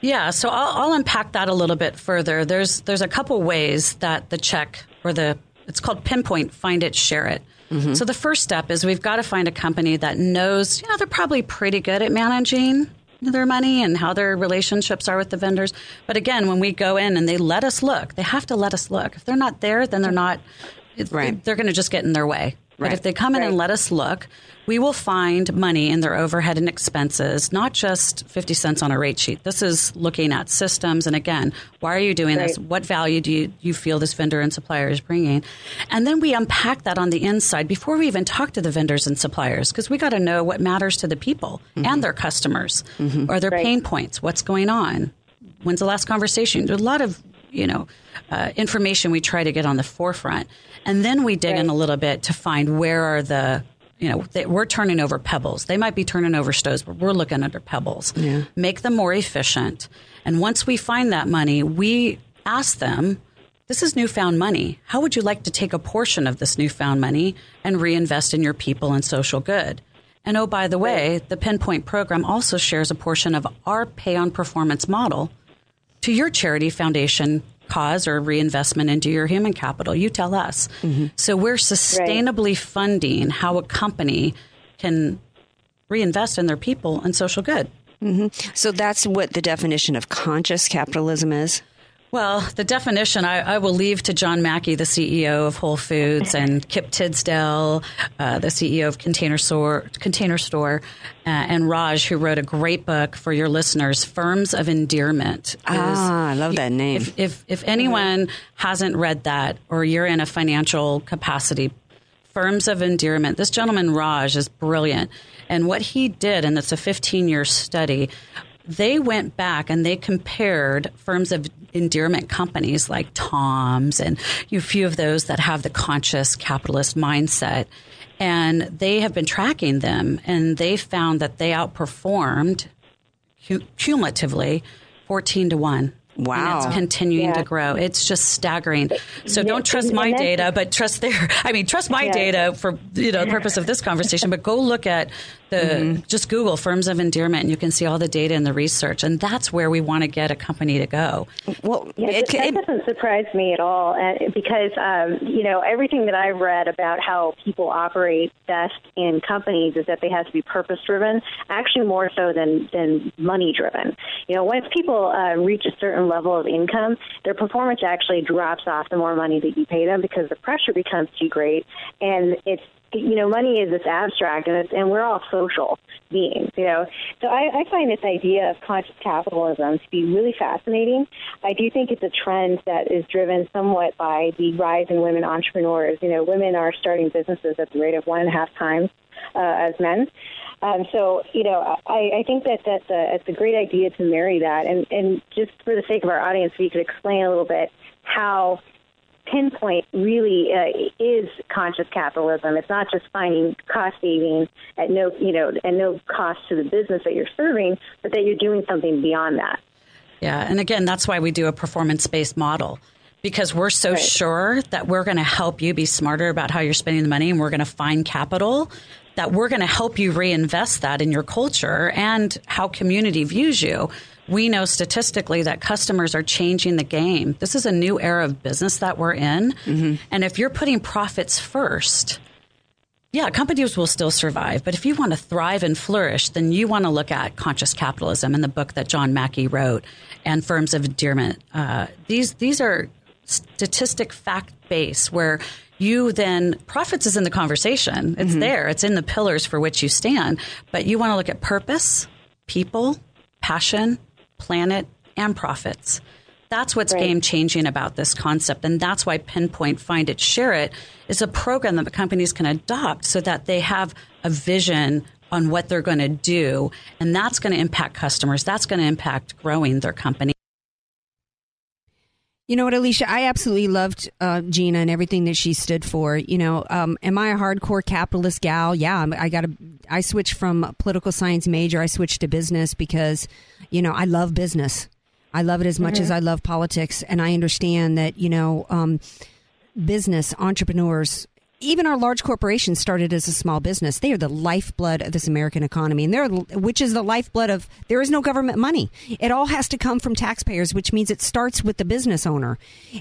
Speaker 15: Yeah, so I'll, I'll unpack that a little bit further. There's there's a couple ways that the check or the it's called pinpoint, find it, share it. Mm-hmm. So the first step is we've got to find a company that knows, you know, they're probably pretty good at managing their money and how their relationships are with the vendors. But again, when we go in and they let us look, they have to let us look. If they're not there, then they're not.
Speaker 3: Right.
Speaker 15: They're going to just get in their way. But if they come in and let us look, we will find money in their overhead and expenses, not just 50 cents on a rate sheet. This is looking at systems. And again, why are you doing this? What value do you, you feel this vendor and supplier is bringing? And then we unpack that on the inside before we even talk to the vendors and suppliers because we got to know what matters to the people and their customers. Are there pain points? What's going on? When's the last conversation? There's a lot of you know uh, information we try to get on the forefront, and then we dig in a little bit to find where are the you know they, we're turning over pebbles. They might be turning over stones, but we're looking under pebbles. Make them more efficient, and once we find that money, we ask them. This is newfound money. How would you like to take a portion of this newfound money and reinvest in your people and social good? And oh, by the way, the Pinpoint program also shares a portion of our pay on performance model to your charity foundation cause or reinvestment into your human capital. You tell us. So we're sustainably funding how a company can reinvest in their people and social good.
Speaker 3: hmm So that's what the definition of conscious capitalism is.
Speaker 15: Well, the definition I, I will leave to John Mackey, the CEO of Whole Foods, and Kip Tindell, uh, the CEO of Container Store, Container Store, uh, and Raj, who wrote a great book for your listeners, Firms of Endearment.
Speaker 3: Ah, I love that name.
Speaker 15: If, if, if anyone hasn't read that, or you're in a financial capacity, Firms of Endearment. This gentleman, Raj, is brilliant. And what he did, and it's a 15 year study, they went back and they compared firms of endearment companies like Tom's and a few of those that have the conscious capitalist mindset. And they have been tracking them, and they found that they outperformed cumulatively 14 to 1.
Speaker 3: Wow.
Speaker 15: And it's continuing
Speaker 5: Yeah.
Speaker 15: to grow. It's just staggering. So
Speaker 5: Yeah,
Speaker 15: don't trust my data, but trust their, (laughs) I mean, trust my
Speaker 5: Yeah.
Speaker 15: data for, you know, the purpose of this conversation, but go look at the,
Speaker 5: Mm-hmm.
Speaker 15: just Google firms of endearment and you can see all the data and the research. And that's where we want to get a company to go.
Speaker 3: Well,
Speaker 5: Yeah,
Speaker 3: it,
Speaker 5: that
Speaker 3: it,
Speaker 5: doesn't surprise me at all, uh, because um, you know everything that I've read about how people operate best in companies is that they have to be purpose driven, actually more so than than money driven. You know, once people uh, reach a certain certain level of income, their performance actually drops off the more money that you pay them because the pressure becomes too great, and it's you know, money is this abstract, and and we're all social beings, you know. So I, I find this idea of conscious capitalism to be really fascinating. I do think it's a trend that is driven somewhat by the rise in women entrepreneurs. You know, women are starting businesses at the rate of one and a half times uh, as men. Um, so, you know, I, I think that that's a, it's a great idea to marry that. And, and just for the sake of our audience, if you could explain a little bit how pinpoint really uh, is conscious capitalism. It's not just finding cost savings at no, you know, at no cost to the business that you're serving, but that you're doing something beyond that.
Speaker 15: Yeah, and again, that's why we do a performance based model because we're so
Speaker 5: Right.
Speaker 15: sure that we're going to help you be smarter about how you're spending the money and we're going to find capital that we're going to help you reinvest that in your culture and how community views you. We know statistically that customers are changing the game. This is a new era of business that we're in. And if you're putting profits first, yeah, companies will still survive. But if you want to thrive and flourish, then you want to look at conscious capitalism in the book that John Mackey wrote and firms of endearment. Uh, these these are statistic fact based where you then profits is in the conversation. It's there. It's in the pillars for which you stand. But you want to look at purpose, people, passion, planet, and profits. That's what's game changing about this concept. And that's why Pinpoint Find It, Share It is a program that the companies can adopt so that they have a vision on what they're going to do. And that's going to impact customers. That's going to impact growing their company.
Speaker 3: You know what, Alicia? I absolutely loved uh, Gina and everything that she stood for. You know, um, am I a hardcore capitalist gal? Yeah, I'm- I got to. I switched from a political science major. I switched to business because, you know, I love business. I love it as much
Speaker 5: Mhm.
Speaker 3: as I love politics, and I understand that you know, um, business entrepreneurs. Even our large corporations started as a small business. They are the lifeblood of this American economy, and they're which is the lifeblood of. There is no government money. It all has to come from taxpayers, which means it starts with the business owner,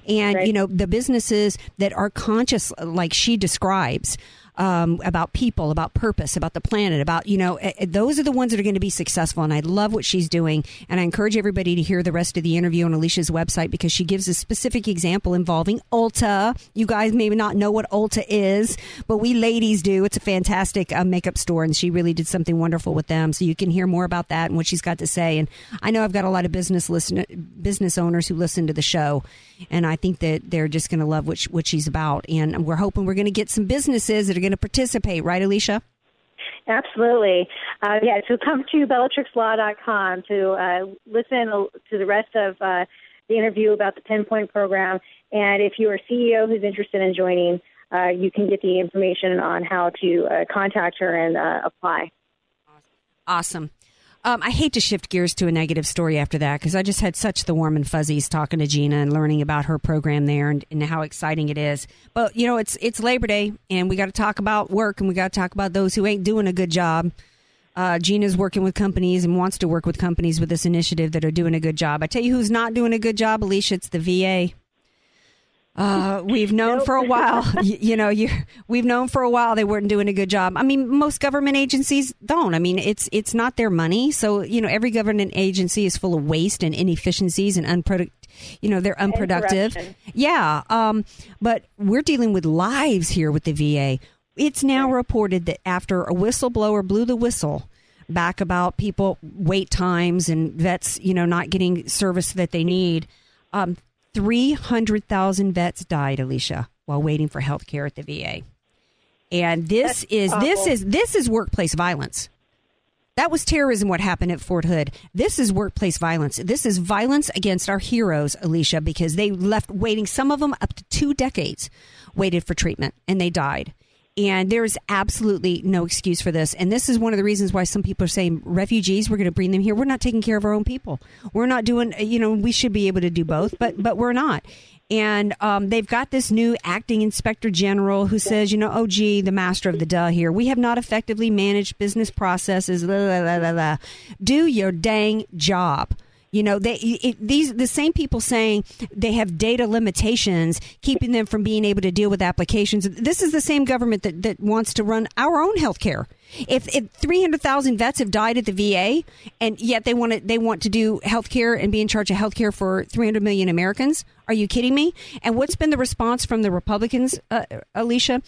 Speaker 3: and you know the businesses that are conscious, like she describes. Um, about people, about purpose, about the planet, about, you know, those are the ones that are going to be successful. And I love what she's doing. And I encourage everybody to hear the rest of the interview on Alicia's website because she gives a specific example involving Ulta. You guys maybe not know what Ulta is, but we ladies do. It's a fantastic uh, makeup store, and she really did something wonderful with them. So you can hear more about that and what she's got to say. And I know I've got a lot of business listen, business owners who listen to the show, and I think that they're just going to love what, she, what she's about. And we're hoping we're going to get some businesses that are going to participate, right, Alicia?
Speaker 5: Absolutely. Uh, yeah, so come to bellatrixlaw.com to uh, listen to the rest of uh, the interview about the Pinpoint program. And if you're a CEO who's interested in joining, uh, you can get the information on how to uh, contact her and uh, apply.
Speaker 3: Awesome. Um, I hate to shift gears to a negative story after that because I just had such the warm and fuzzies talking to Gina and learning about her program there and, and how exciting it is. But you know, it's it's Labor Day and we got to talk about work and we got to talk about those who ain't doing a good job. Uh, Gina's working with companies and wants to work with companies with this initiative that are doing a good job. I tell you who's not doing a good job, Alicia. It's the VA. Uh, we've known for a while, (laughs) you, you know, you we've known for a while they weren't doing a good job. I mean, most government agencies don't. I mean, it's it's not their money, so you know, every government agency is full of waste and inefficiencies and unproductive. You know, they're unproductive. Yeah, um, but we're dealing with lives here with the VA. It's now reported that after a whistleblower blew the whistle back about people wait times and vets, you know, not getting service that they need. Um, 300,000 vets died, Alicia, while waiting for health care at the VA. And this
Speaker 5: That's
Speaker 3: is this is this is workplace violence. That was terrorism what happened at Fort Hood. This is workplace violence. This is violence against our heroes, Alicia, because they left waiting some of them up to 2 decades waited for treatment and they died. And there's absolutely no excuse for this. And this is one of the reasons why some people are saying refugees, we're going to bring them here. We're not taking care of our own people. We're not doing, you know, we should be able to do both, but but we're not. And um, they've got this new acting inspector general who says, you know, oh, gee, the master of the duh here. We have not effectively managed business processes. La, la, la. Do your dang job. You know, they it, these the same people saying they have data limitations keeping them from being able to deal with applications. This is the same government that, that wants to run our own health care. If, if 300,000 vets have died at the VA and yet they want to they want to do health care and be in charge of health care for 300 million Americans, are you kidding me? And what's been the response from the Republicans, uh, Alicia?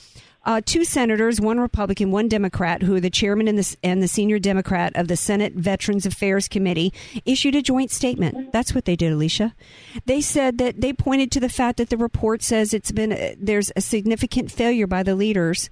Speaker 3: Uh, two senators, one Republican, one Democrat, who are the chairman and the, and the senior Democrat of the Senate Veterans Affairs Committee, issued a joint statement. That's what they did, Alicia. They said that they pointed to the fact that the report says it's been uh, there's a significant failure by the leaders,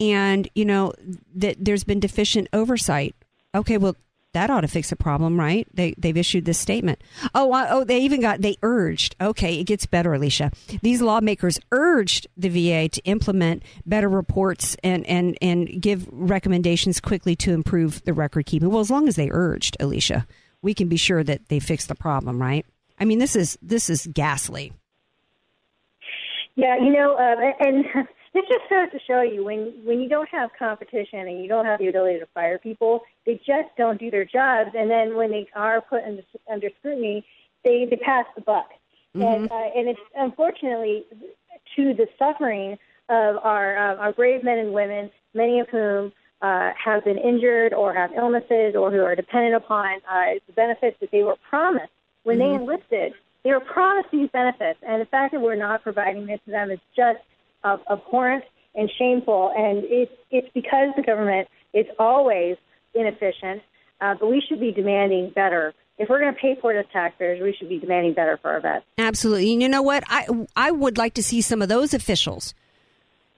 Speaker 3: and you know that there's been deficient oversight. Okay, well that ought to fix the problem, right? They they've issued this statement. Oh, oh, they even got they urged. Okay, it gets better, Alicia. These lawmakers urged the VA to implement better reports and and and give recommendations quickly to improve the record keeping. Well, as long as they urged, Alicia, we can be sure that they fixed the problem, right? I mean, this is this is ghastly.
Speaker 5: Yeah, you know, uh, and this just goes to show you when when you don't have competition and you don't have the ability to fire people, they just don't do their jobs. And then when they are put under, under scrutiny, they they pass the buck.
Speaker 3: Mm-hmm.
Speaker 5: And uh, and it's unfortunately to the suffering of our uh, our brave men and women, many of whom uh, have been injured or have illnesses or who are dependent upon uh, the benefits that they were promised when
Speaker 3: Mm-hmm.
Speaker 5: they enlisted. They were promised these benefits, and the fact that we're not providing this to them is just uh, abhorrent and shameful. And it's it's because the government is always inefficient. Uh, but we should be demanding better. If we're going to pay for it as taxpayers, we should be demanding better for our vets.
Speaker 3: Absolutely. And you know what? I I would like to see some of those officials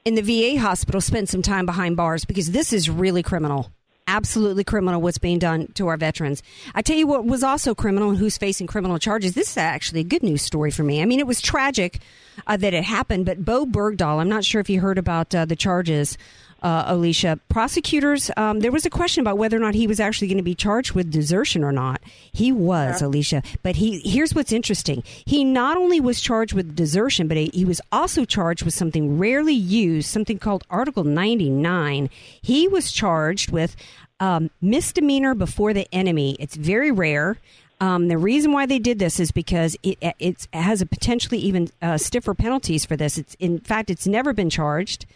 Speaker 3: in the VA hospital spend some time behind bars because this is really criminal. Absolutely criminal what's being done to our veterans. I tell you what was also criminal and who's facing criminal charges. This is actually a good news story for me. I mean, it was tragic uh, that it happened, but Bo Bergdahl, I'm not sure if you heard about uh, the charges uh, Alicia. Prosecutors, um, there was a question about whether or not he was actually going to be charged with desertion or not. He was, Alicia. But he here's what's interesting. He not only was charged with desertion, but he, he was also charged with something rarely used, something called Article 99. He was charged with um, misdemeanor before the enemy. It's very rare. Um, the reason why they did this is because it, it's, it has a potentially even uh, stiffer penalties for this. It's in fact, it's never been charged.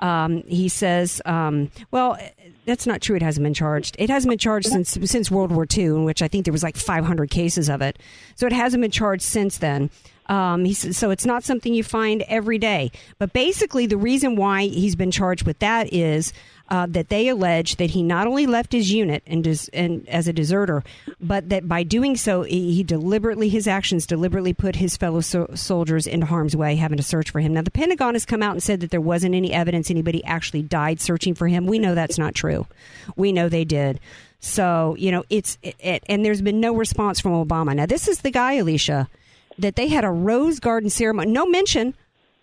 Speaker 3: Um, he says, um, well, that's not true. It hasn't been charged. It hasn't been charged since since World War II, in which I think there was like 500 cases of it. So it hasn't been charged since then. Um, he says, so it's not something you find every day. But basically, the reason why he's been charged with that is uh, that they allege that he not only left his unit and, des- and as a deserter, but that by doing so, he, deliberately his actions deliberately put his fellow so- soldiers into harm's way, having to search for him. Now, the Pentagon has come out and said that there wasn't any evidence anybody actually died searching for him. We know that's not true. We know they did. So you know it's it, it, and there's been no response from Obama. Now, this is the guy, Alicia, that they had a rose garden ceremony. No mention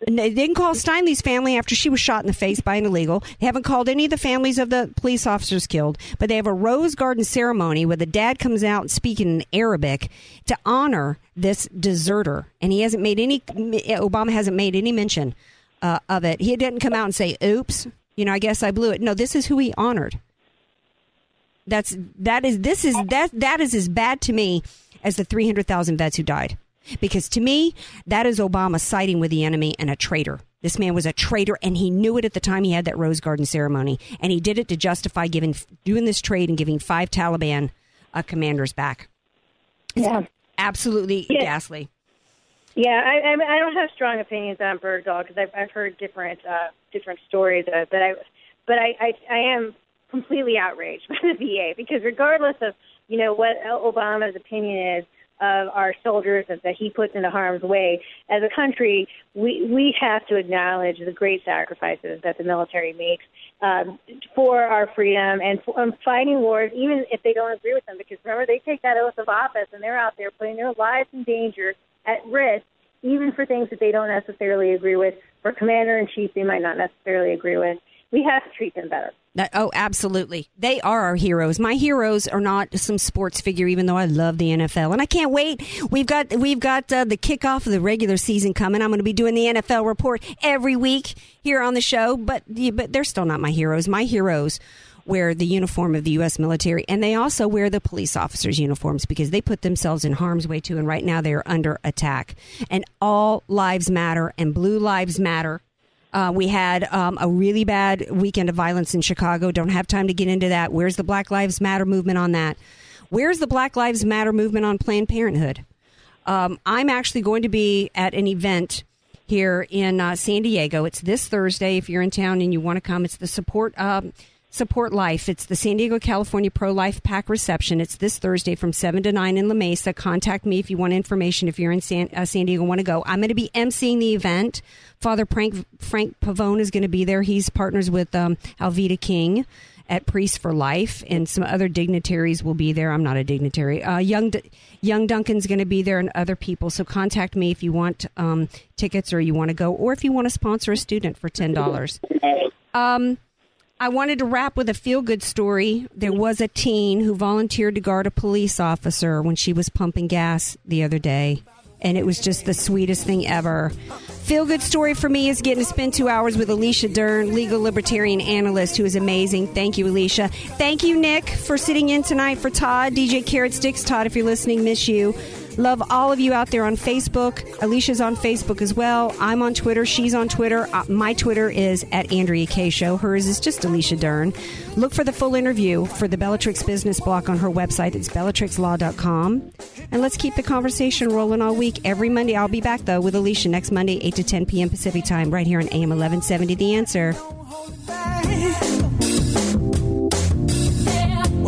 Speaker 3: they didn't call Steinle's family after she was shot in the face by an illegal. They haven't called any of the families of the police officers killed, but they have a rose garden ceremony where the dad comes out speaking in Arabic to honor this deserter. And he hasn't made any, Obama hasn't made any mention uh, of it. He didn't come out and say, oops, you know, I guess I blew it. No, this is who he honored. That's, that is, this is, that, that is as bad to me as the 300,000 vets who died. Because to me, that is Obama siding with the enemy and a traitor. This man was a traitor, and he knew it at the time he had that Rose Garden ceremony, and he did it to justify giving doing this trade and giving five Taliban uh, commanders back. It's
Speaker 5: Yeah.
Speaker 3: absolutely
Speaker 5: Yeah.
Speaker 3: ghastly.
Speaker 5: Yeah, I, I I don't have strong opinions on Bergdahl because I've I've heard different uh, different stories, uh, but I but I, I I am completely outraged (laughs) by the VA because regardless of you know what Obama's opinion is of our soldiers that, that he puts into harm's way, as a country we we have to acknowledge the great sacrifices that the military makes um, for our freedom and for, um, fighting wars, even if they don't agree with them. Because remember, they take that oath of office and they're out there putting their lives in danger at risk, even for things that they don't necessarily agree with. For commander in chief, they might not necessarily agree with. We have to treat them better.
Speaker 3: Oh, absolutely. They are our heroes. My heroes are not some sports figure, even though I love the NFL, and I can't wait. We've got we've got uh, the kickoff of the regular season coming. I'm going to be doing the NFL report every week here on the show, but but they're still not my heroes. My heroes wear the uniform of the U.S. military, and they also wear the police officers' uniforms because they put themselves in harm's way too. And right now they are under attack. And all lives matter, and blue lives matter. Uh, we had um, a really bad weekend of violence in Chicago. Don't have time to get into that. Where's the Black Lives Matter movement on that? Where's the Black Lives Matter movement on Planned Parenthood? Um, I'm actually going to be at an event here in uh, San Diego. It's this Thursday. If you're in town and you want to come, it's the support. Um, Support Life. It's the San Diego, California Pro Life Pack reception. It's this Thursday from 7 to 9 in La Mesa. Contact me if you want information, if you're in San, uh, San Diego want to go. I'm going to be emceeing the event. Father Frank, Frank Pavone is going to be there. He's partners with um, Alveda King at Priest for Life, and some other dignitaries will be there. I'm not a dignitary. Uh, young D- Young Duncan's going to be there, and other people. So contact me if you want um, tickets or you want to go, or if you want to sponsor a student for ten dollars. (laughs) Um, I wanted to wrap with a feel good story. There was a teen who volunteered to guard a police officer when she was pumping gas the other day, and it was just the sweetest thing ever. Feel good story for me is getting to spend two hours with Alicia Dern, legal libertarian analyst, who is amazing. Thank you, Alicia. Thank you, Nick, for sitting in tonight for Todd, DJ Carrot Sticks. Todd, if you're listening, miss you. Love all of you out there on Facebook. Alicia's on Facebook as well. I'm on Twitter. She's on Twitter. Uh, my Twitter is at Andrea Kay Show. Hers is just Alicia Dern. Look for the full interview for the Bellatrix Business Block on her website. It's bellatrixlaw.com. And let's keep the conversation rolling all week. Every Monday, I'll be back though with Alicia next Monday, 8 to 10 p.m. Pacific time, right here on AM 1170. The answer.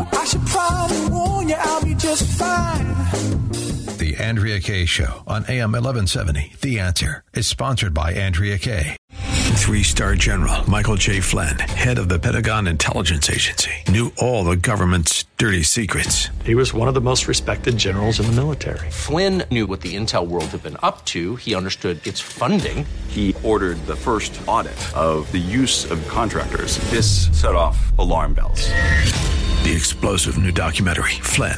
Speaker 6: I should probably warn you, I'll be just fine.
Speaker 1: The Andrea Kay Show on AM 1170. The Answer is sponsored by Andrea Kay. Three star general Michael J. Flynn, head of the Pentagon Intelligence Agency, knew all the government's dirty secrets.
Speaker 16: He was one of the most respected generals in the military.
Speaker 17: Flynn knew what the intel world had been up to. He understood its funding.
Speaker 13: He ordered the first audit of the use of contractors. This set off alarm bells.
Speaker 1: The explosive new documentary, Flynn,